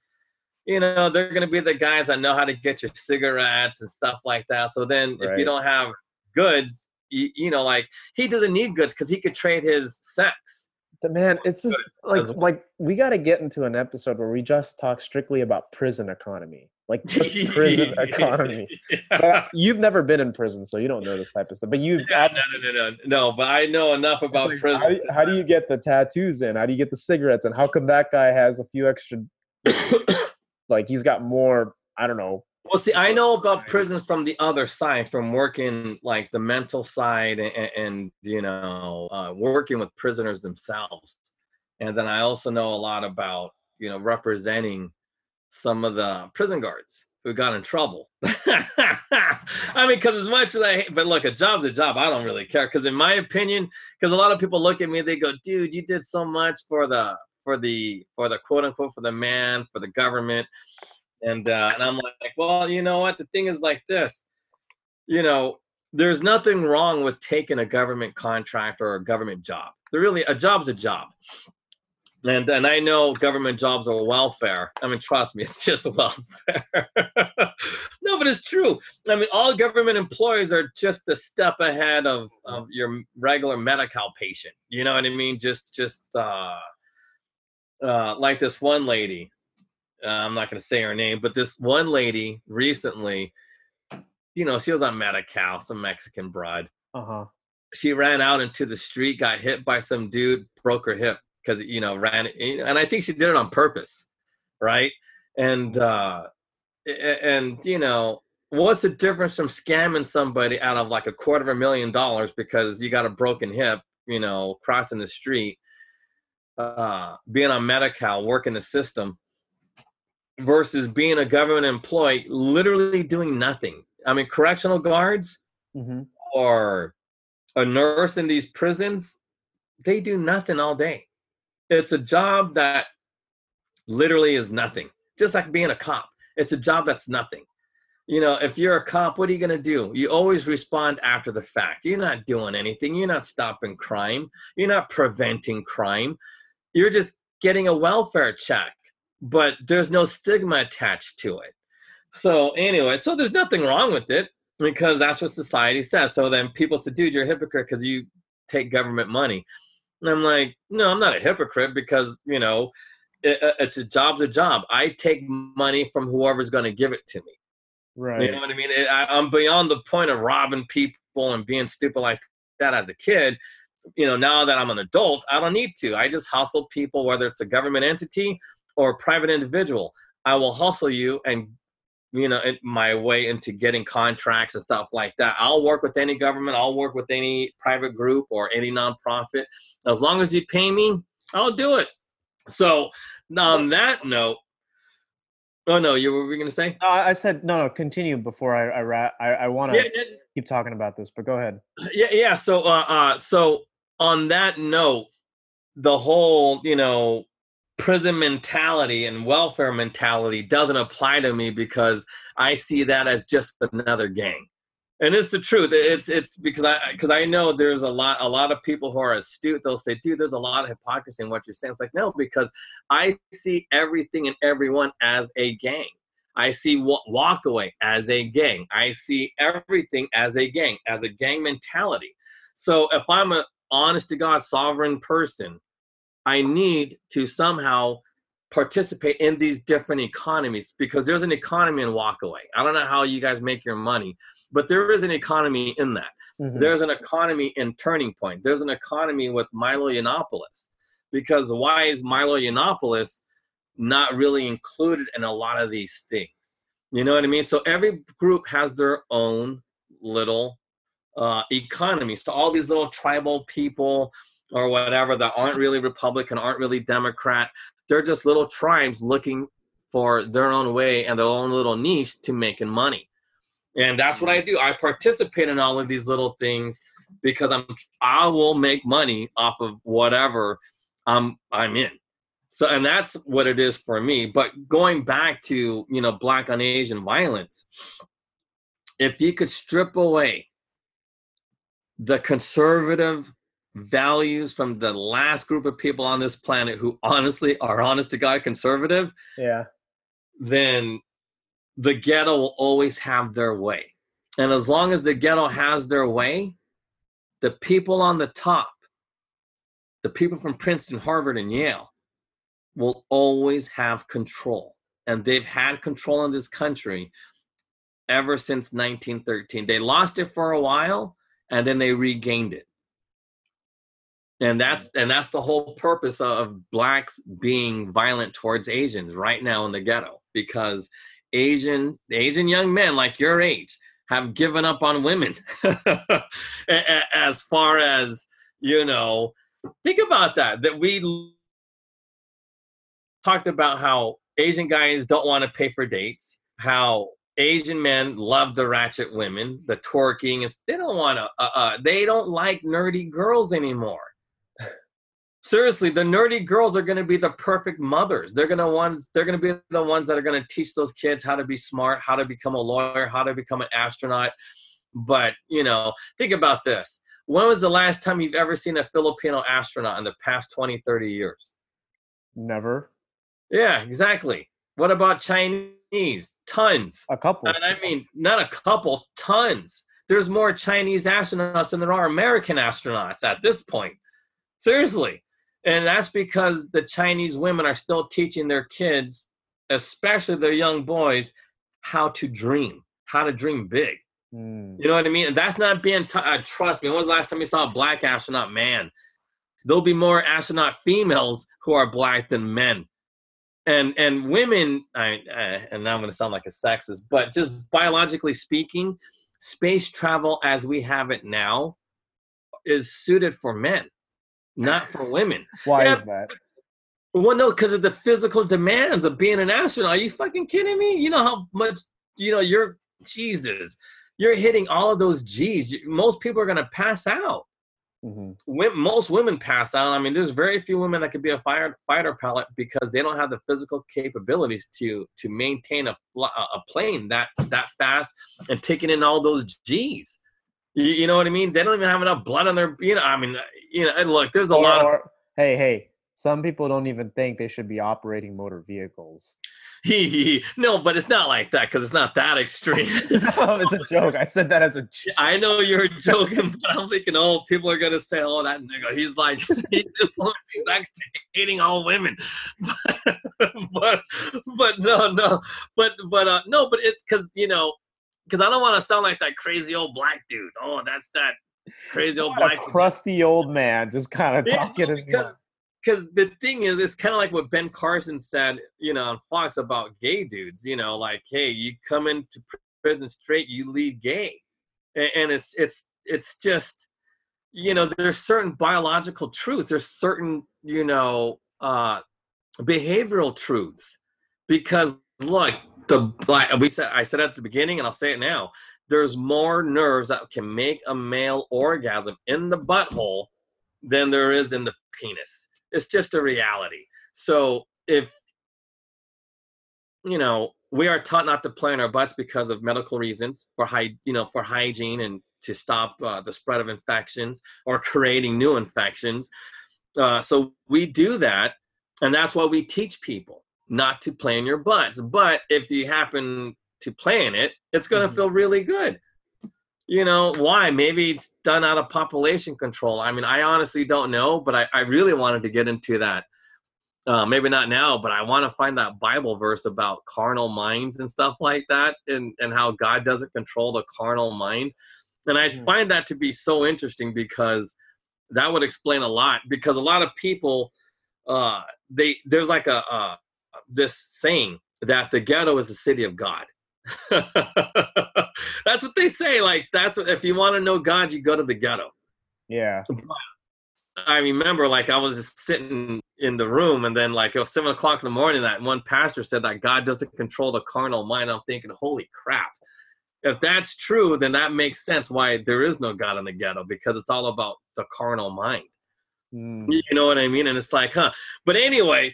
you know, they're going to be the guys that know how to get your cigarettes and stuff like that. So then if you don't have goods, you, you know, like he doesn't need goods because he could trade his sex. the man it's just like like we got to get into an episode where we just talk strictly about prison economy like just *laughs* prison economy but uh, you've never been in prison so you don't know this type of stuff but you Yeah, no, no, no, no, no. But I know enough about like, prison. how, how do you get the tattoos in how do you get the cigarettes and how come that guy has a few extra *coughs* *coughs* like he's got more i don't know Well, see, I know about prisons from the other side, from working like the mental side and, and you know, uh, working with prisoners themselves. And then I also know a lot about, you know, representing some of the prison guards who got in trouble. *laughs* I mean, because as much as I hate, but look, a job's a job. I don't really care. Because in my opinion, because a lot of people look at me, they go, dude, you did so much for the, for the, for the quote unquote, for the man, for the government and uh, and I'm like, well, you know what? The thing is like this, you know, there's nothing wrong with taking a government contract or a government job. There really a job's a job. And and I know government jobs are welfare. I mean, trust me, *laughs* it's just welfare. *laughs* no, but it's true. I mean, all government employees are just a step ahead of, of your regular medical patient. You know what I mean? Just just uh uh like this one lady uh, I'm not going to say her name, but this one lady recently, you know, she was on Medi-Cal, some Mexican broad. uh-huh She ran out into the street, got hit by some dude, broke her hip because you know ran, and I think she did it on purpose, right? And uh, and you know, what's the difference from scamming somebody out of like a quarter of a million dollars because you got a broken hip, you know, crossing the street, uh, being on Medi-Cal, working the system, versus being a government employee, literally doing nothing. I mean, correctional guards hmm or a nurse in these prisons, they do nothing all day. It's a job that literally is nothing, just like being a cop. It's a job that's nothing. You know, if you're a cop, what are you going to do? You always respond after the fact. You're not doing anything. You're not stopping crime. You're not preventing crime. You're just getting a welfare check, but there's no stigma attached to it. So, anyway, so there's nothing wrong with it because that's what society says. So then people say, dude, you're a hypocrite because you take government money. And I'm like, no, I'm not a hypocrite because, you know, it, it's a job's a job. I take money from whoever's going to give it to me. Right. You know what I mean? It, I, I'm beyond the point of robbing people and being stupid like that as a kid. You know, now that I'm an adult, I don't need to. I just hustle people, whether it's a government entity or a private individual. I will hustle you and you know it, my way into getting contracts and stuff like that. I'll work with any government. I'll work with any private group or any nonprofit. As long as you pay me, I'll do it. So on that note, oh no, you were going to say? No, I said no, no. Continue before I I I, I want to Yeah, yeah, keep talking about this, but go ahead. yeah yeah so uh uh so on that note the whole you know prison mentality and welfare mentality doesn't apply to me because i see that as just another gang and it's the truth it's it's because i because i know there's a lot a lot of people who are astute they'll say dude there's a lot of hypocrisy in what you're saying it's like no because i see everything and everyone as a gang I see wa- Walkaway as a gang. I see everything as a gang, as a gang mentality. So if I'm a honest to God sovereign person, I need to somehow participate in these different economies because there's an economy in Walkaway. I don't know how you guys make your money, but there is an economy in that. Mhm. There's an economy in Turning Point. There's an economy with Milo Yiannopoulos. Because why is Milo Yiannopoulos not really included in a lot of these things? You know what I mean? So every group has their own little uh, economy. So all these little tribal people or whatever that aren't really Republican, aren't really Democrat, they're just little tribes looking for their own way and their own little niche to making money. And that's what I do. I participate in all of these little things because I'm I will make money off of whatever I'm I'm in. So and that's what it is for me. But going back to, you know, black on Asian violence, if you could strip away the conservative values from the last group of people on this planet who honestly are honest to God conservative, Yeah. then the ghetto will always have their way. And as long as the ghetto has their way, the people on the top, the people from Princeton, Harvard, and Yale, will always have control. And they've had control in this country ever since 1913. They lost it for a while and then they regained it. And that's mm. and that's the whole purpose of blacks being violent towards Asians right now in the ghetto because Asian Asian young men like your age have given up on women *laughs* as far as you know think about that that we talked about how Asian guys don't want to pay for dates how Asian men love the ratchet women the twerking and they don't want to uh, uh, they don't like nerdy girls anymore. *laughs* Seriously the nerdy girls are going to be the perfect mothers. They're going to ones they're going to be the ones that are going to teach those kids how to be smart how to become a lawyer how to become an astronaut. But you know think about this. When was the last time you've ever seen a filipino astronaut in the past 20 30 years? Never. yeah exactly. What about chinese tons A couple. and i mean not a couple tons there's more chinese astronauts than there are american astronauts at this point seriously and that's because the Chinese women are still teaching their kids, especially their young boys, how to dream, how to dream big. Mm. You know what I mean? And that's not being, t- uh, trust me, when was the last time you saw a black astronaut man? There'll be more astronaut females who are black than men. And and women I, uh, and now i'm going to sound like a sexist but just biologically speaking space travel as we have it now is suited for men not for women. *laughs* Why Yeah, is that? well no because of the physical demands of being an astronaut. Are you fucking kidding me? You know how much you know you're jesus you're hitting all of those g's. Most people are going to pass out hmm most women pass out. I mean, there's very few women that could be a fire, fighter pilot because they don't have the physical capabilities to to maintain a a plane that that fast and taking in all those G's. You, you know what I mean? They don't even have enough blood on their. You know, I mean, you know, and look, there's a Or- lot of hey, hey, some people don't even think they should be operating motor vehicles. *laughs* no, but it's not like that because it's not that extreme. *laughs* no, it's a joke. I said that as a joke. I know you're *laughs* joking, but I'm thinking, oh, people are gonna say, oh, that nigga, he's like, he's like hating all women. but, but no, no, but, but, uh, no, but it's because you know, because I don't want to sound like that crazy old black dude. Oh, that's that crazy old black dude. crusty old man just kind of talking his because because the thing is, it's kind of like what Ben Carson said, you know, on Fox about gay dudes. You know, like, hey, you come into prison straight, you lead gay, and, and it's it's it's just, you know, there's certain biological truths. There's certain, you know, uh, behavioral truths, because look, the like we said, I said at the beginning, and I'll say it now. There's more nerves that can make a male orgasm in the butthole than there is in the penis. It's just a reality. So if you know we are taught not to play in our butts because of medical reasons for hy- you know for hygiene and to stop uh, the spread of infections or creating new infections. Uh, so we do that, and that's why we teach people not to play in your butts. But if you happen to play in it, it's going to Mhm. feel really good you know why? Maybe it's done out of population control. I mean i honestly don't know but i, I really wanted to get into that uh, maybe not now but i want to find that bible verse about carnal minds and stuff like that and, and how god doesn't control the carnal mind. And i Hmm. find that to be so interesting because that would explain a lot because a lot of people uh, they there's like a uh, this saying that the ghetto is the city of god *laughs* that's what they say. Like that's what, if you want to know God, you go to the ghetto. Yeah. I remember like I was just sitting in the room and then like it was seven o'clock in the morning that one pastor said that God doesn't control the carnal mind. I'm thinking, holy crap. If that's true, then that makes sense why there is no God in the ghetto because it's all about the carnal mind. Mm. You know what I mean? And it's like, huh. But anyway,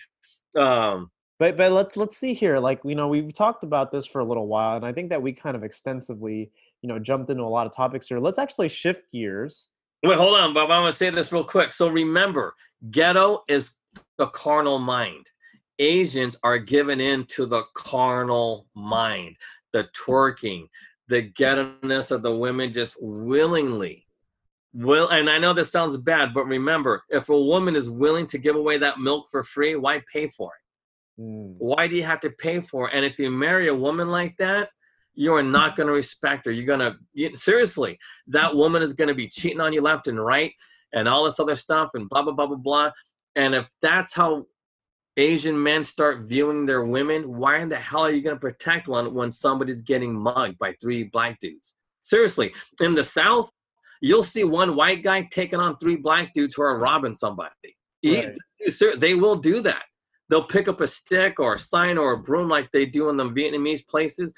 um, But but let's let's see here. Like you know, we've talked about this for a little while, and I think that we kind of extensively, you know, jumped into a lot of topics here. Let's actually shift gears. Wait, hold on, Bob. I'm gonna say this real quick. So remember, ghetto is the carnal mind. Asians are given in to the carnal mind, the twerking, the ghetto-ness of the women just willingly. Will and I know this sounds bad, but remember, if a woman is willing to give away that milk for free, why pay for it? Mm. Why do you have to pay for it? And if you marry a woman like that, you are not going to respect her. You're going to, you, seriously, that woman is going to be cheating on you left and right and all this other stuff and blah, blah, blah, blah, blah. And if that's how Asian men start viewing their women, why in the hell are you going to protect one when somebody's getting mugged by three black dudes? Seriously, in the South, you'll see one white guy taking on three black dudes who are robbing somebody. Right. ser- they will do that. They'll pick up a stick or a sign or a broom like they do in the Vietnamese places.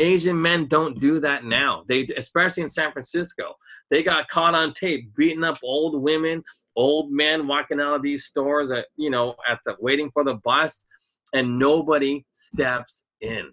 Asian men don't do that now. They, especially in San Francisco, they got caught on tape beating up old women, old men walking out of these stores at you know at the waiting for the bus, and nobody steps in.